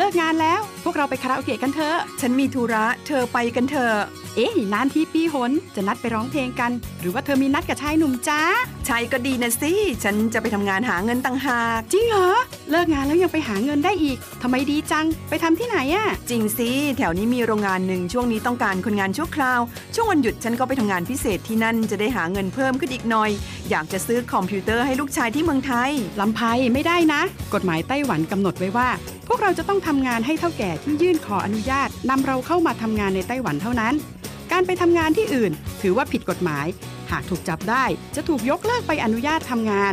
เลิกงานแล้ว พวกเราไปคาราโอเกะกันเถอะ ฉันมีธุระ เธอไปกันเถอะ เอ๊ะนานที่ปีหน จะนัดไปร้องเพลงกัน หรือว่าเธอมีนัดกับชายหนุ่มจ้าใช่ก็ดีนะสิ ฉันจะไปทำงานหาเงินต่างหาก จริงเหรอ เลิกงานแล้วยังไปหาเงินได้อีกทำไมดีจัง ไปทำที่ไหนอะจริงสิ แถวนี้มีโรงงานหนึ่งช่วงนี้ต้องการคนงานชั่วคราว ช่วงวันหยุดฉันก็ไปทำงานพิเศษที่นั่นจะได้หาเงินเพิ่มขึ้นอีกหน่อย อยากจะซื้อคอมพิวเตอร์ให้ลูกชายที่เมืองไทยลำไพไม่ได้นะ กฎหมายไต้หวันกำหนดไว้ว่า พวกเราจะต้องทำงานให้เท่าแก่ที่ยื่นขออนุญาตนำเราเข้ามาทำงานในไต้หวันเท่านั้น การไปทำงานที่อื่น ถือว่าผิดกฎหมาย หากถูกจับได้จะถูกยกเลิกไปอนุญาตทำงาน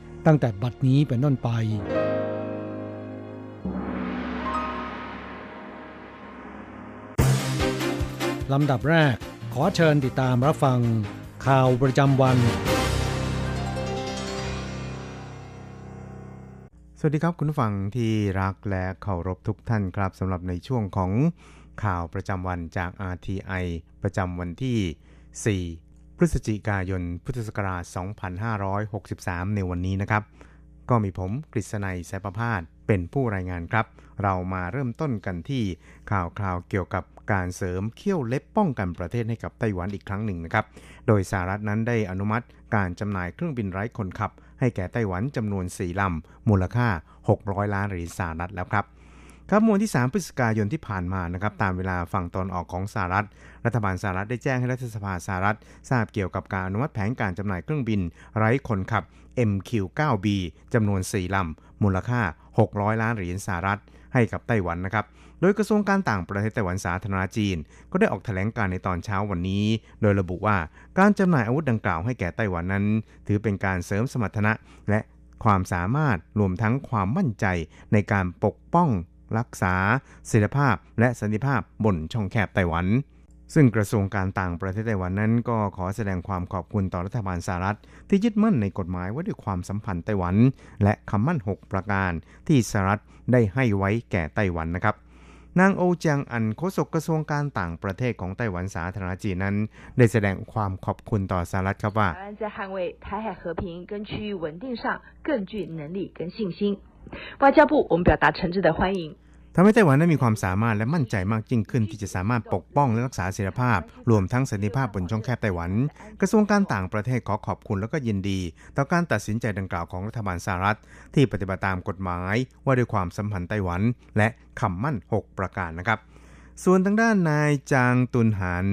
ตั้งแต่บัดนี้เป็นต้นไป ลำดับแรกขอเชิญติดตามรับฟัง ข่าวประจำวัน สวัสดีครับคุณผู้ฟังที่รักและเคารพทุกท่านครับสำหรับในช่วงของข่าวประจำวันจาก RTI ประจำวันที่ 4 พฤศจิกายนพุทธศักราช 2563 ในวันนี้นะครับ ก็มีผมกฤษณัยสายประพาสเป็นผู้รายงานครับ เรามาเริ่มต้นกันที่ข่าวคราวเกี่ยวกับการเสริมเขี้ยวเล็บป้องกันประเทศให้กับไต้หวันอีกครั้งหนึ่งนะครับ โดยสหรัฐนั้นได้อนุมัติการจำหน่ายเครื่องบินไร้คนขับ ให้แก่ไต้หวันจำนวน 4ลำมูลค่า 600 ล้านเหรียญสหรัฐแล้วครับ ครับมวลที่ 3 พฤศจิกายนที่ผ่านมานะครับตามเวลาฝั่งตอนออกของสหรัฐ รัฐบาลสหรัฐได้แจ้งให้รัฐสภาสหรัฐ ทราบเกี่ยวกับการอนุมัติแผนการจำหน่ายเครื่องบิน ไร้คนขับ MQ-9B จำนวน 4 ลำ มูลค่า 600 ล้านเหรียญสหรัฐ ให้กับไต้หวันนะครับโดยกระทรวงการต่างประเทศไต้หวันสาธารณจีน ก็ได้ออกแถลงการในตอนเช้าวันนี้ โดยระบุว่าการจำหน่ายอาวุธดังกล่าวให้แก่ไต้หวันนั้น ถือเป็นการเสริมสมรรถนะและความสามารถรวมทั้งความมั่นใจในการปกป้อง รักษาเสถีภาพและสันติภาพบนช่องแคบไต้หวัน ซึ่งกระทรวงการต่างประเทศไต้หวันนั้นก็ขอแสดงความขอบคุณต่อรัฐบาลสหรัฐ ที่ยึดมั่นในกฎหมายว่าด้วยความสัมพันธ์ไต้หวัน และคำมั่น 6 ประการที่สหรัฐได้ให้ไว้แก่ไต้หวันนะครับนางโอจางอันโฆษกกระทรวงการต่างประเทศของไต้หวันสาธารณจีนนั้น ได้แสดงความขอบคุณต่อสหรัฐครับว่า 台湾在捍卫台海和平跟区域稳定上更具能力跟信心。外交部，我们表达诚挚的欢迎。 ทำให้ไต้หวันนั้นมีความสามารถและมั่นใจมากยิ่งขึ้น ที่จะสามารถปกป้องและรักษาเสถียรภาพ รวมทั้งสันติภาพบนช่องแคบไต้หวัน กระทรวงการต่างประเทศขอขอบคุณและก็ยินดี ต่อการตัดสินใจดังกล่าวของรัฐบาลสหรัฐ ที่ปฏิบัติตามกฎหมาย ว่าด้วยความสัมพันธ์ไต้หวัน และคำมั่น 6 ประการนะครับ ส่วนทางด้านนายจางตุนหัน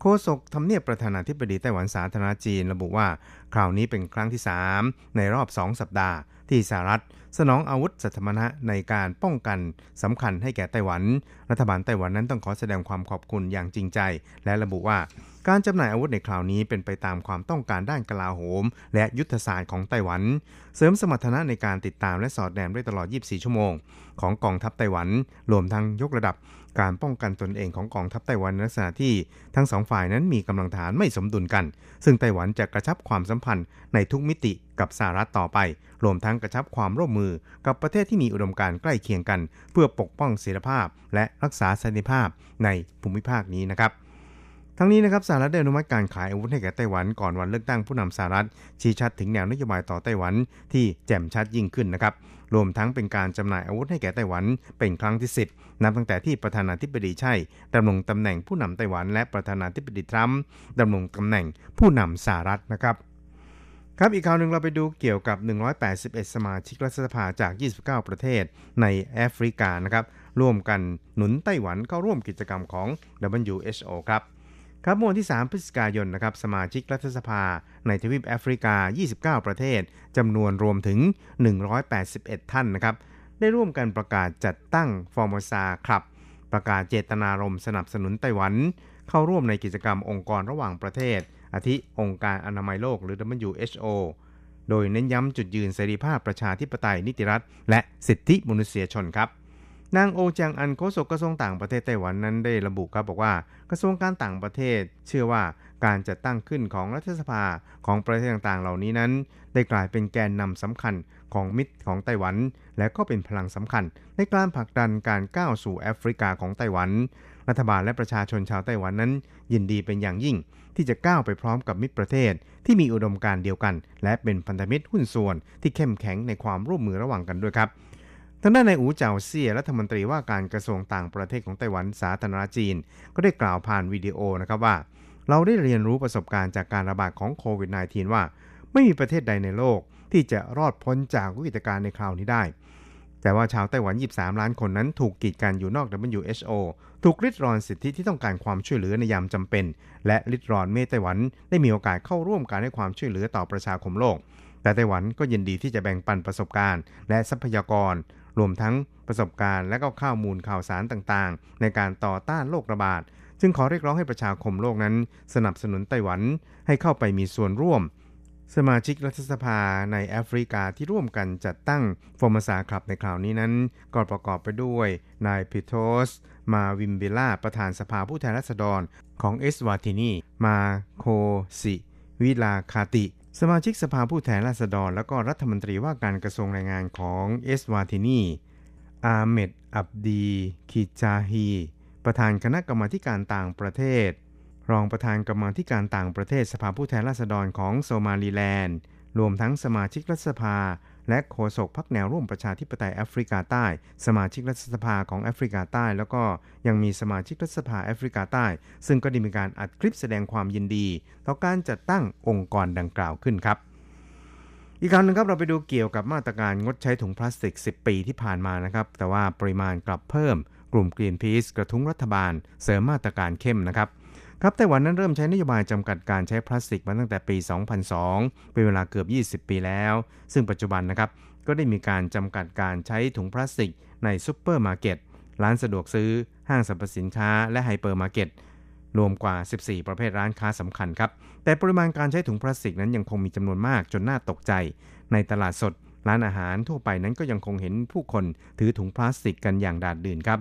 โฆษกทำเนียบประธานาธิบดีไต้หวันสาธารณจีน ระบุว่า คราวนี้เป็นครั้งที่ 3 ในรอบ 2 สัปดาห์ ที่สหรัฐ สนองอาวุธสัตมณะในการป้องกันสำคัญให้แก่ไต้หวัน รัฐบาลไต้หวันนั้นต้องขอแสดงความขอบคุณอย่างจริงใจ และระบุว่าการจำหน่ายอาวุธในคราวนี้เป็นไปตามความต้องการด้านกลาโหม และยุทธศาสตร์ของไต้หวัน เสริมสมรรถนะในการติดตามและสอดแนมได้ตลอด 24 ชั่วโมง ของกองทัพไต้หวันรวมทั้งยกระดับ การป้องกันตนเองของกองทัพไต้หวันในลักษณะที่ทั้งสองฝ่ายนั้นมีกำลังฐานไม่สมดุลกัน ซึ่งไต้หวันจะกระชับความสัมพันธ์ในทุกมิติกับสหรัฐต่อไป รวมทั้งกระชับความร่วมมือกับประเทศที่มีอุดมการณ์ใกล้เคียงกัน เพื่อปกป้องเสถีภาพ และรักษาสันติภาพในภูมิภาคนี้นะครับทั้งนี้นะครับสหรัฐได้อนุมัติการขายอาวุธให้แก่ไต้หวันก่อนวันเลือกตั้งผู้นำสหรัฐชี้ชัดถึงแนวนโยบายต่อไต้หวันที่แจ่มชัดยิ่งขึ้นนะครับ รวมทั้งเป็นการจำหน่ายอาวุธให้แก่ไต้หวันเป็นครั้งที่ 10 นับตั้งแต่ที่ประธานาธิบดีใช่ดำรงตำแหน่งผู้นำไต้หวันและประธานาธิบดีทรัมป์ดำรงตำแหน่งผู้นำสหรัฐนะครับครับอีกข่าวหนึ่งเราไปดูเกี่ยวกับ 181 สมาชิกรัฐสภาจาก 29 ประเทศในแอฟริกานะครับร่วมกันหนุนไต้หวันเข้าร่วมกิจกรรมของ WHO ครับ ครับเมื่อวันที่ 3 พฤศจิกายนนะครับสมาชิกรัฐสภาในทวีปแอฟริกา 29 ประเทศจำนวนรวมถึง 181 ท่านนะครับได้ร่วมกันประกาศจัดตั้งฟอร์มซาคลับ ประกาศเจตนารมณ์สนับสนุนไต้หวัน เข้าร่วมในกิจกรรมองค์กรระหว่างประเทศ อาทิองค์การอนามัยโลกหรือ WHO โดยเน้นย้ำจุดยืนเสรีภาพประชาธิปไตยนิติรัฐ และสิทธิมนุษยชนครับ นางโอจางอันโฆษกกระทรวงต่างประเทศไต้หวันนั้นได้ระบุครับบอกว่ากระทรวงการต่างประเทศ เชื่อว่าการจัดตั้งขึ้นของรัฐสภาของประเทศต่างๆ เหล่านี้นั้น ได้กลายเป็นแกนนำสำคัญของมิตรของไต้หวัน และก็เป็นพลังสำคัญ ในการผลักดันการก้าวสู่แอฟริกาของไต้หวัน รัฐบาลและประชาชนชาวไต้หวันนั้น ยินดีเป็นอย่างยิ่ง ที่จะก้าวไปพร้อมกับมิตรประเทศ ที่มีอุดมการณ์เดียวกัน และเป็นพันธมิตรหุ้นส่วนที่เข้มแข็งในความร่วมมือระหว่างกันด้วยครับ ทางด้านนายอูเจาเซี่ยรัฐมนตรีว่าการกระทรวงต่างประเทศของไต้หวันสาธารณจีน ก็ได้กล่าวผ่านวิดีโอนะครับว่า เราได้เรียนรู้ประสบการณ์จากการระบาดของโควิด -19 ว่า ไม่มีประเทศใดในโลกที่จะรอดพ้นจากวิกฤตการณ์ในคราวนี้ได้ แต่ว่าชาวไต้หวัน 23 ล้านคนนั้นถูกกีดกันอยู่นอก WHO ถูกริดรอนสิทธิที่ต้องการความช่วยเหลือในยามจำเป็น และริดรอนเมไต้หวันได้มีโอกาสเข้าร่วมการให้ความช่วยเหลือต่อประชาคมโลก แต่ไต้หวันก็ยินดีที่จะแบ่งปันประสบการณ์ และทรัพยากร รวมทั้งประสบการณ์และก็ข้อมูลข่าวสารต่างๆ ในการต่อต้านโรคระบาด จึงขอเรียกร้องให้ประชาคมโลกนั้น สนับสนุนไต้หวันให้เข้าไปมีส่วนร่วม สมาชิกรัฐสภาในแอฟริกาที่ร่วมกันจัดตั้ง Formosa Club ในคราวนี้นั้น ก็ประกอบไปด้วยนายพิโทสมาวิมเบล่าประธานสภาผู้แทนราษฎรของเอสวาตินีมาโคสิวิลาคาติ สมาชิกสภาผู้แทนราษฎร และก็รัฐมนตรีว่าการกระทรวงแรงงานของเอสวาตินีอาเมดอับดีคิจาฮีประธานคณะกรรมาการต่างประเทศ รองประธานกรรมาการต่างประเทศสภาผู้แทนราษฎรของโซมาลีแลนด์ รวมทั้งสมาชิกรัฐสภา และโฆษกพรรคแนวร่วมประชาธิปไตยแอฟริกาใต้ สมาชิกรัฐสภาของแอฟริกาใต้ แล้วก็ยังมีสมาชิกรัฐสภาแอฟริกาใต้ ซึ่งก็ได้มีการอัดคลิปแสดงความยินดี ต่อการจัดตั้งองค์กรดังกล่าวขึ้นครับอีกคราวนึงครับเราไปดูเกี่ยวกับมาตรการงดใช้ถุงพลาสติก 10 ปีที่ผ่านมานะครับ แต่ว่าปริมาณกลับเพิ่ม กลุ่ม Greenpeace กระทุ้งรัฐบาล เสริมมาตรการเข้มนะครับ ครับไต้หวันนั้นเริ่มใช้นโยบายจำกัดการใช้พลาสติกมาตั้งแต่ปี 2002 เป็นเวลาเกือบ 20 ปีแล้ว ซึ่งปัจจุบันนะครับก็ได้มีการจำกัดการใช้ถุงพลาสติกในซูเปอร์มาร์เก็ต ร้านสะดวกซื้อ ห้างสรรพสินค้า และไฮเปอร์มาร์เก็ต รวมกว่า 14 ประเภทร้านค้าสำคัญครับ แต่ปริมาณการใช้ถุงพลาสติกนั้นยังคงมีจำนวนมากจนน่าตกใจ ในตลาดสด ร้านอาหารทั่วไปนั้นก็ยังคงเห็นผู้คนถือถุงพลาสติกกันอย่างดาดดื่นครับ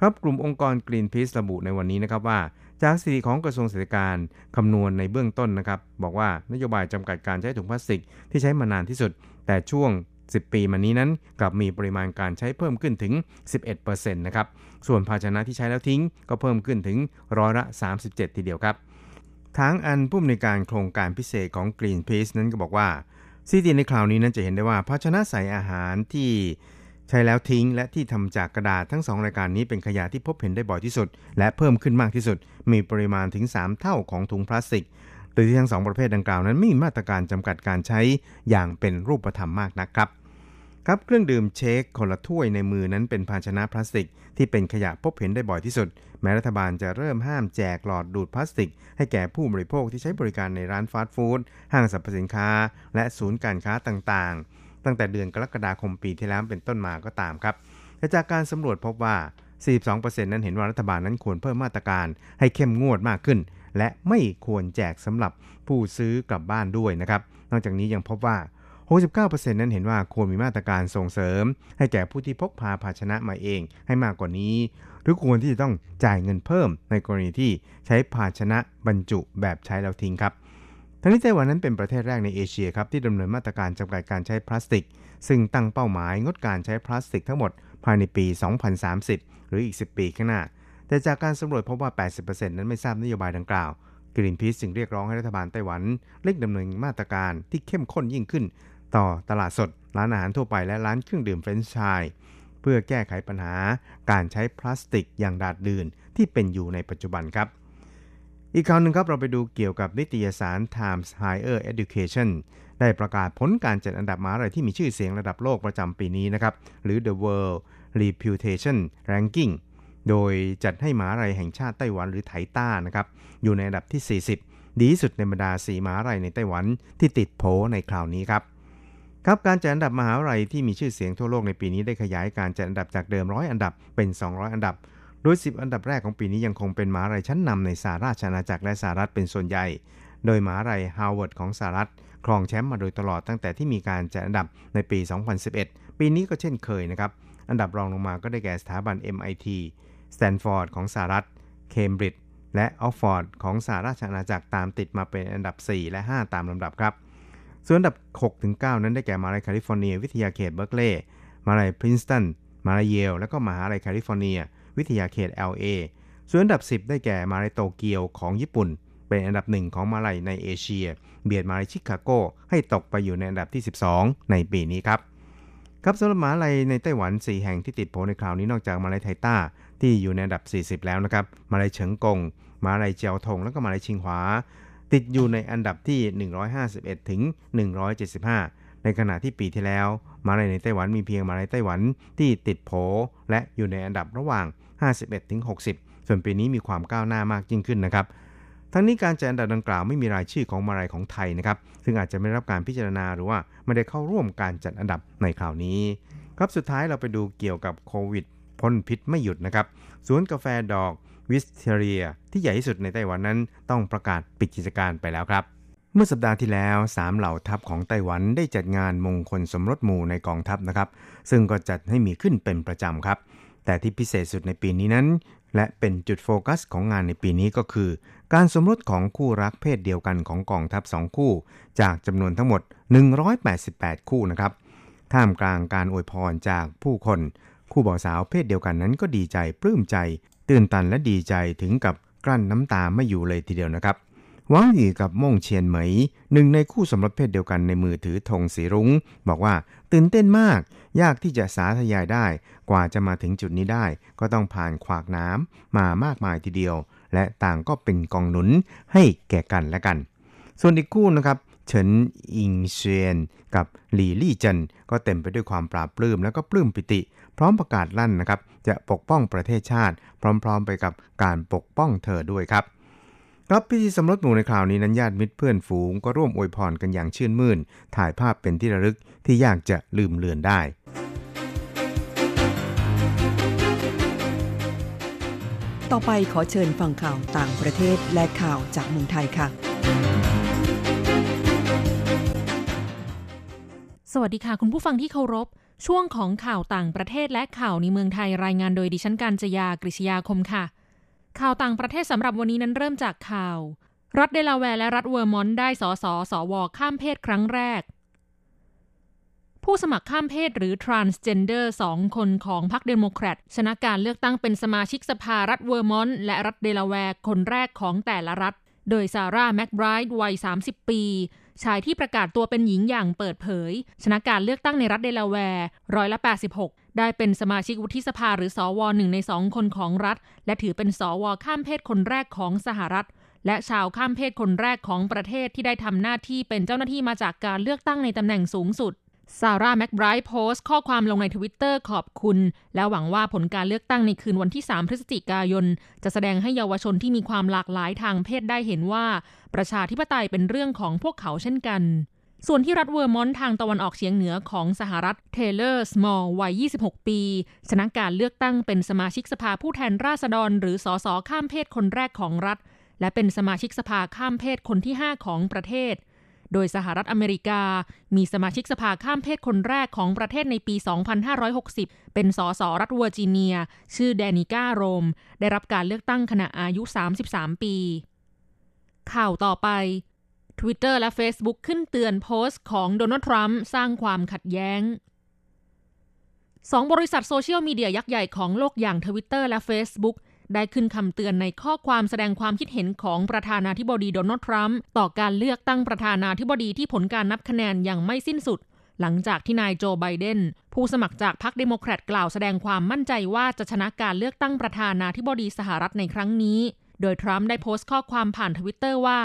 ครับกลุ่มองค์กร Greenpeace ระบุในวันนี้นะครับว่า จากสถิติของกระทรวงเศรษฐการคำนวณในเบื้องต้นนะครับ บอกว่านโยบายจำกัดการใช้ถุงพลาสติกที่ใช้มานานที่สุด แต่ช่วง 10 ปีมานี้นั้น กลับมีปริมาณการใช้เพิ่มขึ้นถึง 11%นะครับ ส่วนภาชนะที่ใช้แล้วทิ้งก็เพิ่มขึ้นถึงร้อยละ 37 ทีเดียวครับทางอันผู้อำนวยการโครงการพิเศษของ Greenpeace นั้นก็บอกว่าสถิติในคราวนี้นั้นจะเห็นได้ว่าภาชนะใส่อาหารที่ ใช้แล้วทิ้งและที่ทำจากกระดาษทั้ง 2 รายการนี้เป็นขยะที่พบเห็นได้บ่อยที่สุด และเพิ่มขึ้นมากที่สุด มีปริมาณถึง 3 เท่าของถุงพลาสติกโดยที่ทั้งสองประเภทดังกล่าวนั้นไม่มีมาตรการจำกัดการใช้อย่างเป็นรูปธรรมมากนักครับครับเครื่องดื่มเชคคนละถ้วยในมือนั้นเป็นภาชนะพลาสติก ที่เป็นขยะพบเห็นได้บ่อยที่สุด แม้รัฐบาลจะเริ่มห้ามแจกหลอดดูดพลาสติก ให้แก่ผู้บริโภคที่ใช้บริการในร้านฟาสต์ฟู้ดห้างสรรพสินค้า และศูนย์การค้าต่างๆ ตั้งแต่เดือนกรกฎาคมปีที่แล้วเป็นต้นมาก็ตามครับแต่จากการสำรวจพบว่า 42%นั้นเห็นว่ารัฐบาลนั้นควรเพิ่มมาตรการให้เข้มงวดมากขึ้น และไม่ควรแจกสำหรับผู้ซื้อกลับบ้านด้วยนะครับ นอกจากนี้ยังพบว่า 69%นั้นเห็นว่าควรมีมาตรการส่งเสริม ให้แก่ผู้ที่พกพาภาชนะมาเองให้มากกว่านี้ หรือควรที่จะต้องจ่ายเงินเพิ่มในกรณีที่ใช้ภาชนะบรรจุแบบใช้แล้วทิ้งครับ ทั้งนี้ไต้หวันนั้นเป็นประเทศแรกในเอเชียครับที่ดำเนินมาตรการจำกัดการใช้พลาสติก ซึ่งตั้งเป้าหมายงดการใช้พลาสติกทั้งหมดภายในปี 2030 หรืออีก 10 ปีข้างหน้า แต่จากการสำรวจพบว่า 80%นั้นไม่ทราบนโยบายดังกล่าวกรีนพีซจึงเรียกร้องให้รัฐบาลไต้หวันเร่งดำเนินมาตรการที่เข้มข้นยิ่งขึ้น ต่อตลาดสด ร้านอาหารทั่วไปและร้านเครื่องดื่มเฟรนช์ชายเพื่อแก้ไขปัญหาการใช้พลาสติกอย่างดาดดืนที่เป็นอยู่ในปัจจุบันครับ อีกคราวหนึ่งครับเราไปดูเกี่ยวกับนิตยสาร Times Higher Education ได้ประกาศผลการจัดอันดับมหาวิทยาลัยที่มีชื่อเสียงระดับโลกประจำปีนี้นะครับ หรือ The World Reputation Ranking โดยจัดให้มหาวิทยาลัยแห่งชาติไต้หวันหรือไถต้านะครับ อยู่ในอันดับที่ 40 ดีที่สุดในบรรดา4มหาวิทยาลัยในไต้หวันที่ติดโผในคราวนี้ครับครับการจัดอันดับมหาวิทยาลัยที่มีชื่อเสียงทั่วโลกในปีนี้ได้ขยายการจัดอันดับจากเดิมร้อยอันดับเป็น 200 อันดับ โดย 10 อันดับแรกของปีนี้ยังคงเป็นมหาวิทยาลัยชั้นนำในสหราชอาณาจักรและสหรัฐเป็นส่วนใหญ่ โดยมหาวิทยาลัยฮาร์วาร์ดของสหรัฐครองแชมป์มาโดยตลอดตั้งแต่ที่มีการจัดอันดับในปี 2011 ปีนี้ก็เช่นเคยนะครับ อันดับรองลงมาก็ได้แก่สถาบัน MIT สแตนฟอร์ดของสหรัฐเคมบริดจ์และออกซ์ฟอร์ดของสหราชอาณาจักรตามติดมาเป็นอันดับ 4 และ 5 ตามลำดับครับ ส่วนอันดับ 6-9 นั้นได้แก่มหาลัยแคลิฟอร์เนีย วิทยาเขตเบิร์กลีย์มหาลัยพรินซ์ตันมหาลัยเยล และก็มหาลัยแคลิฟอร์เนีย วิทยาเขต LA ส่วนอันดับ 10 ได้แก่มหาลัยโตเกียวของญี่ปุ่น เป็นอันดับหนึ่งของมหาลัยในเอเชีย เบียดมหาลัยชิคาโกให้ตกไปอยู่ในอันดับที่ 12 ในปีนี้ครับครับสำหรับมาลัยในไต้หวัน 4 แห่งที่ติดโผในคราวนี้นอกจากมาลัยไทต้าที่อยู่ในอันดับ 40 แล้วนะครับ มาลัยเฉิงกง มาลัยเจียวทง และก็มาลัยชิงหวา ติดอยู่ในอันดับที่ 151 ถึง 175 ในขณะที่ปีที่แล้ว มาลัยในไต้หวันมีเพียงมาลัยไต้หวันที่ติดโผและอยู่ในอันดับระหว่าง 51ถึง60 ส่วนปีนี้มีความก้าวหน้ามากยิ่งขึ้นนะครับ ทั้งนี้การจัดอันดับดังกล่าวไม่มีรายชื่อของมาลัยของไทยนะครับ ซึ่งอาจจะไม่รับการพิจารณาหรือว่าไม่ได้เข้าร่วมการจัดอันดับในคราวนี้ ครับสุดท้ายเราไปดูเกี่ยวกับโควิดพ่นพิษไม่หยุดนะครับ สวนกาแฟดอกวิสเทเรีย ที่ใหญ่ที่สุดในไต้หวันนั้นต้องประกาศปิดกิจการไปแล้วครับ เมื่อสัปดาห์ที่แล้วสามเหล่าทัพของไต้หวันได้จัดงานมงคลสมรสหมู่ในกองทัพนะครับ ซึ่งก็จัดให้มีขึ้นเป็นประจำครับ แต่ที่พิเศษสุดในปีนี้นั้น และเป็นจุดโฟกัสของงานในปีนี้ก็คือ การสมรสของคู่รักเพศเดียวกันของกองทัพสองคู่ จากจำนวนทั้งหมด 188 คู่นะครับ ท่ามกลางการอวยพรจากผู้คน คู่บ่าวสาวเพศเดียวกันนั้นก็ดีใจปลื้มใจ ตื่นตันและดีใจถึงกับกลั้นน้ำตาไม่อยู่เลยทีเดียวนะครับหวังหยีกับม่งเชียนเหมยหนึ่งในคู่สมรสเพศเดียวกันในมือถือธงสีรุง้ง บอกว่าตื่นเต้นมาก ยากที่จะสาธยายได้ กว่าจะมาถึงจุดนี้ได้ ก็ต้องผ่านขวากน้ำมามากมายทีเดียว และต่างก็เป็นกองหนุนให้แก่กันและกัน ส่วนอีกคู่นะครับเฉินอิงเซียนกับหลี่ลี่เจินก็เต็มไปด้วยความปราบปลื้มแล้วก็ปลื้มปิติ พร้อมประกาศลั่นนะครับ จะปกป้องประเทศชาติ พร้อมๆไปกับการปกป้องเธอด้วยครับ รับพิธีสมรสหมู่ในคราวนี้นั้นญาติมิตรเพื่อนฝูงก็ร่วมอวยพรกันอย่างชื่นมื่น ถ่ายภาพเป็นที่ระลึกที่ยากจะลืมเลือนได้ ต่อไปขอเชิญฟังข่าวต่างประเทศและข่าวจากเมืองไทยค่ะ สวัสดีค่ะ คุณผู้ฟังที่เคารพ ช่วงของข่าวต่างประเทศและข่าวในเมืองไทยรายงานโดยดิฉันการจยากริชยาคมค่ะ ข่าวต่างประเทศสำหรับวันนี้นั้นเริ่มจากข่าว รัฐเดลาแวร์และรัฐเวอร์มอนต์ได้สอสอสวข้ามเพศครั้งแรก ผู้สมัครข้ามเพศหรือ transgender สองคนของพรรคเดโมแครตชนะการเลือกตั้งเป็นสมาชิกสภารัฐเวอร์มอนต์และรัฐเดลาแวร์คนแรกของแต่ละรัฐ โดยซาร่าแม็กไบรด์วัย 30 ปี ชายที่ประกาศตัวเป็นหญิงอย่างเปิดเผย ชนะการเลือกตั้งในรัฐเดลาแวร์ร้อยละ 86 ได้เป็นสมาชิกวุฒิสภาหรือสวหนึ่งในสองคนของรัฐ และถือเป็นสวข้ามเพศคนแรกของสหรัฐ และชาวข้ามเพศคนแรกของประเทศที่ได้ทำหน้าที่เป็นเจ้าหน้าที่มาจากการเลือกตั้งในตำแหน่งสูงสุด ซาร่าแม็กไบรด์โพสต์ข้อความลงในทวิตเตอร์ขอบคุณ และหวังว่าผลการเลือกตั้งในคืนวันที่ 3 พฤศจิกายน จะแสดงให้เยาวชนที่มีความหลากหลายทางเพศได้เห็นว่า ประชาธิปไตยเป็นเรื่องของพวกเขาเช่นกัน ส่วนที่รัฐเวอร์มอนต์ทางตะวันออกเฉียงเหนือของสหรัฐเทเลอร์สมอลวัย 26 ปี ชนะการเลือกตั้งเป็นสมาชิกสภาผู้แทนราษฎร หรือสสข้ามเพศคนแรกของรัฐ และเป็นสมาชิกสภาข้ามเพศคนที่ 5 ของประเทศ โดยสหรัฐอเมริกา มีสมาชิกสภาข้ามเพศคนแรกของประเทศในปี 2560 เป็นสสรัฐเวอร์จิเนีย ชื่อแดนิก้าโรม ได้รับการเลือกตั้งขณะอายุ 33 ปี ข่าวต่อไป Twitter และ Facebook ขึ้นเตือนโพสต์ของโดนัลด์ทรัมป์สร้างความขัดแย้งสองบริษัทโซเชียลมีเดียยักษ์ใหญ่ของโลกอย่าง Twitter และ Facebook ได้ขึ้นคำเตือนในข้อความแสดงความคิดเห็นของประธานาธิบดีโดนัลด์ทรัมป์ต่อการเลือกตั้งประธานาธิบดีที่ผลการนับคะแนนยังไม่สิ้นสุด หลังจากที่นายโจไบเดนผู้สมัครจากพรรคเดโมแครตกล่าวแสดงความมั่นใจว่าจะชนะการเลือกตั้งประธานาธิบดีสหรัฐในครั้งนี้ โดยทรัมป์ได้โพสต์ข้อความผ่านทวิตเตอร์ว่า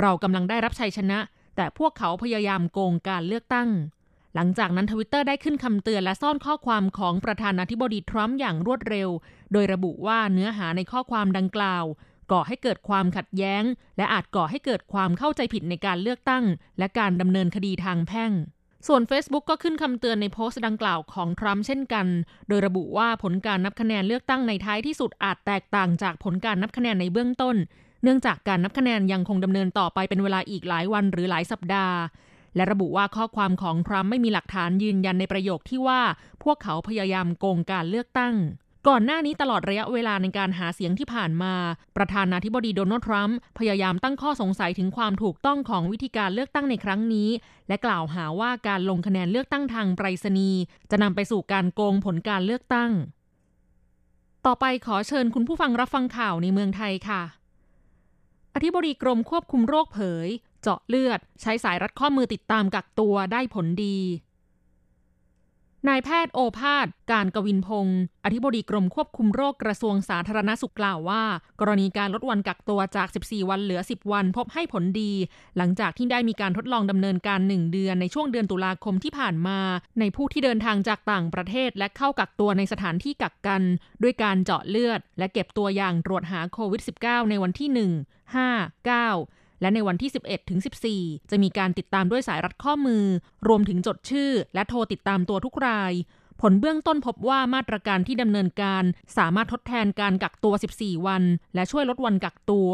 เรากำลังได้รับชัยชนะ แต่พวกเขาพยายามโกงการเลือกตั้ง หลังจากนั้นทวิตเตอร์ได้ขึ้นคำเตือนและซ่อนข้อความของประธานาธิบดีทรัมป์อย่างรวดเร็ว โดยระบุว่าเนื้อหาในข้อความดังกล่าว ก่อให้เกิดความขัดแย้ง และอาจก่อให้เกิดความเข้าใจผิดในการเลือกตั้ง และการดำเนินคดีทางแพ่งส่วน Facebook ก็ขึ้นคำเตือนในโพสต์ดังกล่าวของทรัมป์เช่นกัน โดยระบุว่าผลการนับคะแนนเลือกตั้งในท้ายที่สุดอาจแตกต่างจากผลการนับคะแนนในเบื้องต้น เนื่องจากการนับคะแนนยังคงดำเนินต่อไปเป็นเวลาอีกหลายวันหรือหลายสัปดาห์ และระบุว่าข้อความของทรัมป์ไม่มีหลักฐานยืนยันในประโยคที่ว่า พวกเขาพยายามโกงการเลือกตั้ง ก่อนหน้านี้ตลอดระยะเวลาในการหาเสียงที่ผ่านมา ประธานาธิบดีโดนัลด์ทรัมป์พยายามตั้งข้อสงสัยถึงความถูกต้องของวิธีการเลือกตั้งในครั้งนี้ และกล่าวหาว่าการลงคะแนนเลือกตั้งทางไปรษณีย์จะนำไปสู่การโกงผลการเลือกตั้ง ต่อไปขอเชิญคุณผู้ฟังรับฟังข่าวในเมืองไทยค่ะอธิบดีกรมควบคุมโรคเผย เจาะเลือด ใช้สายรัดข้อมือติดตามกักตัวได้ผลดี นายแพทย์โอภาส การกวินพงศ์อธิบดีกรมควบคุมโรคกระทรวงสาธารณสุขกล่าวว่า กรณีการลดวันกักตัวจาก 14 วันเหลือ 10 วันพบให้ผลดี หลังจากที่ได้มีการทดลองดำเนินการ 1 เดือนในช่วงเดือนตุลาคมที่ผ่านมา ในผู้ที่เดินทางจากต่างประเทศและเข้ากักตัวในสถานที่กักกัน ด้วยการเจาะเลือด และเก็บตัวอย่างตรวจหาโควิด -19 ในวันที่ 1 5 9 และในวันที่ 11 ถึง 14 จะมีการติดตามด้วยสายรัดข้อมือ รวมถึงจดชื่อ และโทรติดตามตัวทุกราย ผลเบื้องต้นพบว่ามาตรการที่ดำเนินการสามารถทดแทนการกักตัว 14 วัน และช่วยลดวันกักตัว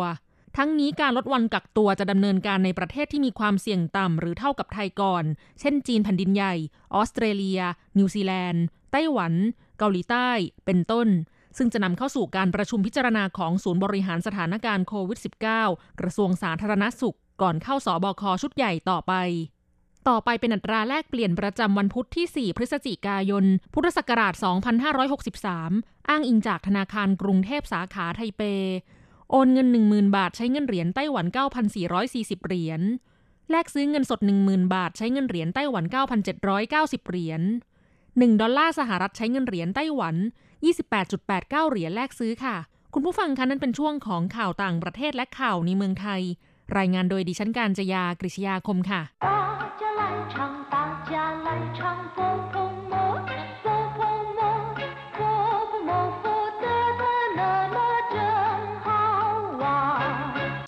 ทั้งนี้การลดวันกักตัวจะดำเนินการในประเทศที่มีความเสี่ยงต่ำหรือเท่ากับไทยก่อน เช่น จีนแผ่นดินใหญ่ ออสเตรเลีย นิวซีแลนด์ ไต้หวัน เกาหลีใต้ เป็นต้น ซึ่งจะนำเข้าสู่การประชุมพิจารณาของศูนย์บริหารสถานการณ์โควิด -19 กระทรวงสาธารณสุข ก่อนเข้าสอบคชุดใหญ่ต่อไปต่อไปเป็นอัตราแลกเปลี่ยนประจำวันพุธที่ 4 พฤศจิกายน พุทธศักราช 2563 อ้างอิงจากธนาคารกรุงเทพสาขาไทเป โอนเงิน 10,000 บาทใช้เงินเหรียญไต้หวัน 9,440 เหรียญ แลกซื้อเงินสด 10,000 บาทใช้เงินเหรียญไต้หวัน 9,790 เหรียญ 1 ดอลลาร์สหรัฐใช้เงินเหรียญไต้หวัน 28.89 เหรียญแลกซื้อค่ะ คุณผู้ฟังคะนั่นเป็นช่วงของข่าวต่างประเทศและข่าวในเมืองไทย รายงานโดยดิฉันการจยากริชยาคมค่ะ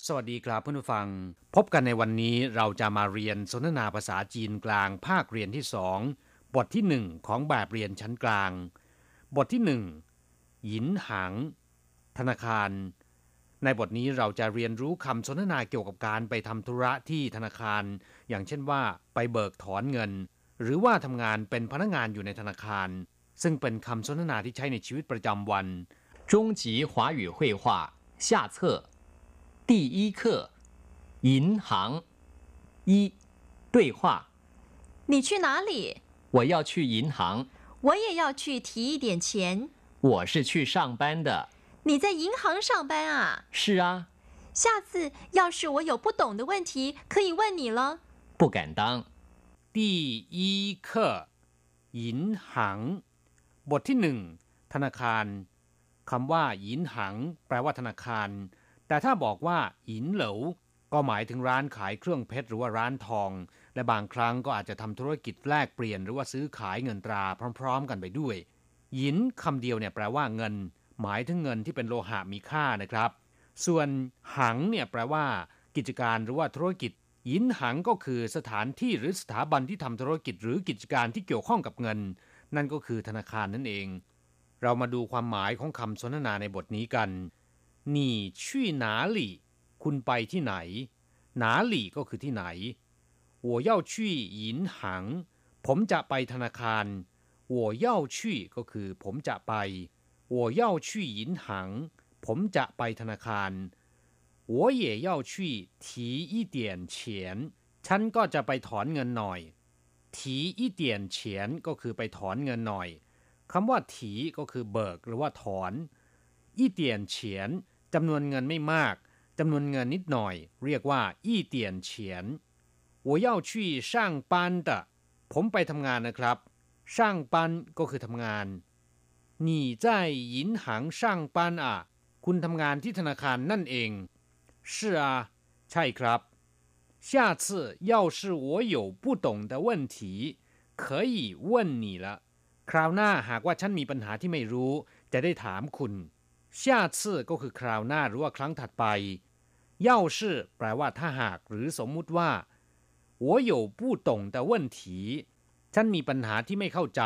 สวัสดีครับเพื่อนผู้ฟัง พบกันในวันนี้เราจะมาเรียนสนทนาภาษาจีนกลางภาคเรียนที่สองบทที่หนึ่งของแบบเรียนชั้นกลาง บทที่หนึ่งหยินหัง ธนาคาร ในบทนี้เราจะเรียนรู้คำสนทนาเกี่ยวกับการไปทำธุระที่ธนาคาร อย่างเช่นว่าไปเบิกถอนเงิน หรือว่าทำงานเป็นพนักงานอยู่ในธนาคาร ซึ่งเป็นคำสนทนาที่ใช้ในชีวิตประจำวัน中级华语绘画下册第一课银行一对话你去哪里我要去银行 我也要去提一点钱我是去上班的你在银行上班啊是啊下次要是我有不懂的问题可以问你了不敢当第一课银行บทที่หนึ่งธนาคารคำว่าหยินหัง แปลว่าธนาคาร แต่ถ้าบอกว่าหยินเหลวก็หมายถึงร้านขายเครื่องเพชรหรือว่าร้านทอง และบางครั้งก็อาจจะทำธุรกิจแลกเปลี่ยนหรือว่าซื้อขายเงินตราพร้อม ๆ กันไปด้วย หยินคำเดียวเนี่ยแปลว่าเงิน หมายถึงเงินที่เป็นโลหะมีค่านะครับ ส่วนหังเนี่ยแปลว่า กิจการหรือว่าธุรกิจหยินหังก็คือสถานที่หรือสถาบันที่ทำธุรกิจหรือกิจการที่เกี่ยวข้องกับเงิน นั่นก็คือธนาคารนั่นเอง เรามาดูความหมายของคำสนทนาในบทนี้กันนี่ชี่หนาหลี่ คุณไปที่ไหน หนาหลี่ก็คือที่ไหน 我要去银行ผมจะไปธนาคาร我要去ก็คือผมจะไป我要去银行ผมจะไปธนาคาร我也要去提一点钱ฉันก็จะไปถอนเงินหน่อย提一点钱ก็คือไปถอนเงินหน่อยคำว่าถีก็คือเบิกหรือว่าถอนอีเตียนเฉียนจำนวนเงินไม่มากจำนวนเงินนิดหน่อย เรียกว่าอีเตียนเฉียน 我要去上班的ผมไปทำงานนะครับช่างปันก็คือทำงาน你在银行上班啊คุณทำงานที่ธนาคารนั่นเอง是啊ใช่ครับ下次要是我有不懂的问题可以问你了คราวหน้าหากว่าฉันมีปัญหาที่ไม่รู้ จะได้ถามคุณ下次ก็คือคราวหน้าหรือว่าครั้งถัดไป要是แปลว่าถ้าหากหรือสมมุติว่า 我有不懂的问题ฉันมีปัญหาที่ไม่เข้าใจ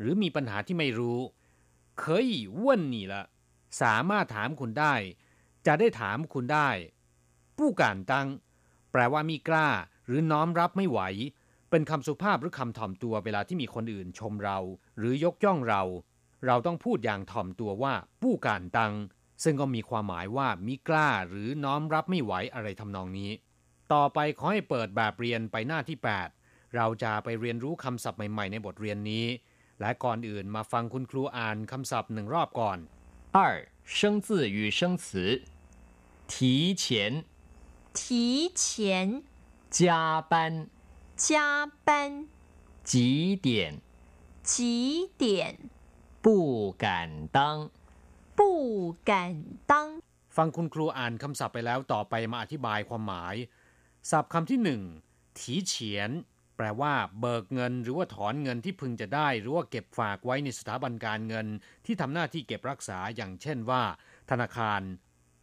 หรือมีปัญหาที่ไม่รู้可以问你了สามารถถามคุณได้ จะได้ถามคุณได้ผู้การตังแปลว่ามีกล้า หรือน้อมรับไม่ไหว เป็นคำสุภาพหรือคำถ่อมตัวเวลาที่มีคนอื่นชมเรา หรือยกย่องเรา เราต้องพูดอย่างถ่อมตัวว่าผู้การตัง ซึ่งก็มีความหมายว่ามีกล้าหรือน้อมรับไม่ไหวอะไรทำนองนี้ ต่อไปขอให้เปิดแบบเรียนไปหน้าที่ 8 เราจะไปเรียนรู้คำศัพท์ใหม่ๆ ในบทเรียนนี้ และก่อนอื่นมาฟังคุณครูอ่านคำศัพท์หนึ่งรอบก่อน二生字与生词提前提前加班加班几点几点不敢当不敢当ฟังคุณครูอ่านคำศัพท์ไปแล้วต่อไปมาอธิบายความหมาย ศัพท์คำที่หนึ่งถีเฉียน แปลว่า เบิกเงิน หรือว่าถอนเงินที่พึงจะได้ หรือว่าเก็บฝากไว้ในสถาบันการเงิน ที่ทำหน้าที่เก็บรักษาอย่างเช่นว่า ธนาคาร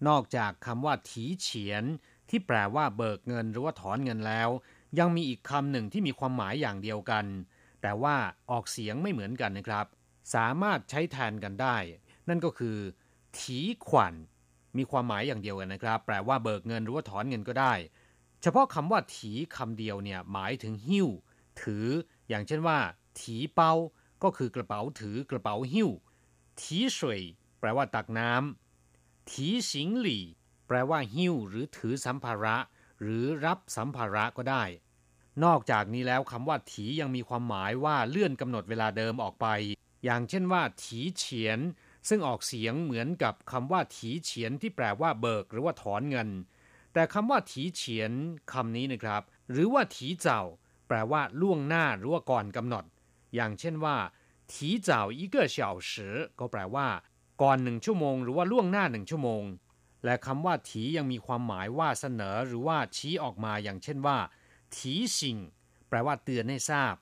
นอกจากคำว่าถีเฉียน ที่แปลว่า เบิกเงิน หรือว่าถอนเงินแล้ว ยังมีอีกคำหนึ่งที่มีความหมายอย่างเดียวกัน แต่ว่าออกเสียงไม่เหมือนกันนะครับ สามารถใช้แทนกันได้ นั่นก็คือถีขวัญมีความหมายอย่างเดียวกันนะครับ แปลว่าเบิกเงินหรือว่าถอนเงินก็ได้ เฉพาะคำว่าถีคำเดียวเนี่ยหมายถึงหิ้ว ถือ อย่างเช่นว่า ถีเป้า ก็คือกระเป๋าถือกระเป๋าหิ้ว ถีสวยแปลว่าตักน้ำถีสิงหลี่ แปลว่าหิ้ว หรือถือสัมภาระ หรือรับสัมภาระก็ได้ นอกจากนี้แล้วคำว่าถียังมีความหมายว่าเลื่อนกำหนดเวลาเดิมออกไป อย่างเช่นว่า ถีเฉียน ซึ่งออกเสียงเหมือนกับคำว่าถีเฉียนที่แปลว่าเบิก หรือว่าถอนเงิน แต่คำว่าถีเฉียนคำนี้นะครับ หรือว่าถีเจ้า แปลว่าล่วงหน้าหรือว่าก่อนกำหนด อย่างเช่นว่าถีเจ้าอีเกอเฉาสือก็แปลว่า ก่อนหนึ่งชั่วโมง หรือว่าล่วงหน้าหนึ่งชั่วโมง และคำว่าถียังมีความหมายว่าเสนอหรือว่าชี้ออกมาอย่างเช่นว่าถีสิงแปลว่าเตือนให้ทราบ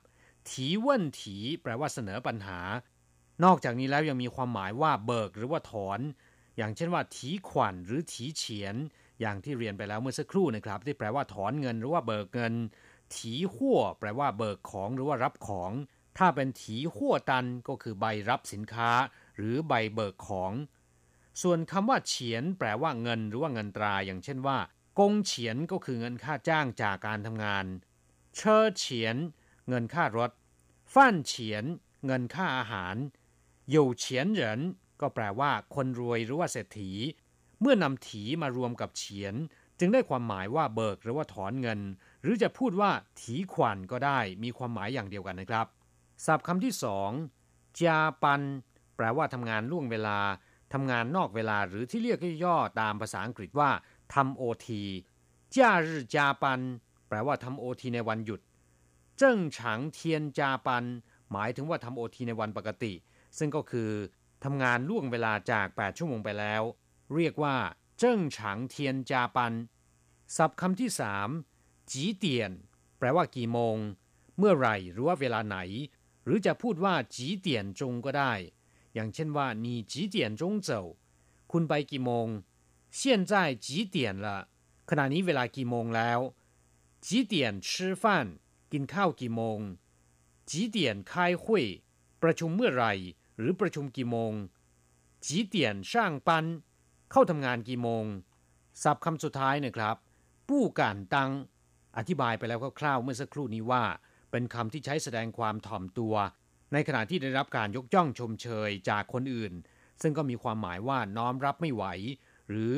ถีเว่นถีแปลว่าเสนอปัญหา นอกจากนี้แล้วยังมีความหมายว่าเบิกหรือว่าถอน อย่างเช่นว่าถีขวัญหรือถีเฉียน อย่างที่เรียนไปแล้วเมื่อสักครู่นะครับ ที่แปลว่าถอนเงินหรือว่าเบิกเงิน ถีหั่วแปลว่าเบิกของหรือว่ารับของ ถ้าเป็นถีหั่วตันก็คือใบรับสินค้า หรือใบเบิกของ ส่วนคำว่าเฉียน แปลว่าเงินหรือว่าเงินตรา อย่างเช่นว่ากงเฉียนก็คือเงินค่าจ้างจากการทำงาน เชอเฉียน เงินค่ารถฟั่นเฉียน เงินค่าอาหารอยู่เฉียนเหรินก็แปลว่าคนรวยหรือว่าเศรษฐี เมื่อนำถีมารวมกับเฉียน จึงได้ความหมายว่าเบิกหรือว่าถอนเงิน หรือจะพูดว่าถีขวัญก็ได้มีความหมายอย่างเดียวกันนะครับศัพท์คำที่สองจาปัน แปลว่าทำงานล่วงเวลาทำงานนอกเวลาหรือที่เรียกย่อตามภาษาอังกฤษว่าทำโอทีจ้ารือจาปัน แปลว่าทำโอทีในวันหยุด เจิ้งฉังเทียนจาปัน หมายถึงว่าทำโอทีในวันปกติ ซึ่งก็คือทำงานล่วงเวลาจาก 8 ชั่วโมงไปแล้ว เรียกว่าเจิ้งฉางเทียนจาปัน ศัพท์คำที่สามจีเตียน แปลว่ากี่โมง เมื่อไหร่หรือว่าเวลาไหน หรือจะพูดว่าจีเตียนจงก็ได้ อย่างเช่นว่า你几点钟走คุณไปกี่โมง现在几点了ขณะนี้เวลากี่โมงแล้ว几点吃饭กินข้าวกี่โมง几点开会ประชุมเมื่อไหร่ หรือประชุมกี่โมง几点上班 เข้าทำงานกี่โมง ศัพท์คำสุดท้ายนะครับปู้การตัง อธิบายไปแล้วคร่าวๆเมื่อสักครู่นี้ว่า เป็นคำที่ใช้แสดงความถ่อมตัว ในขณะที่ได้รับการยกย่องชมเชยจากคนอื่น ซึ่งก็มีความหมายว่าน้อมรับไม่ไหว หรือ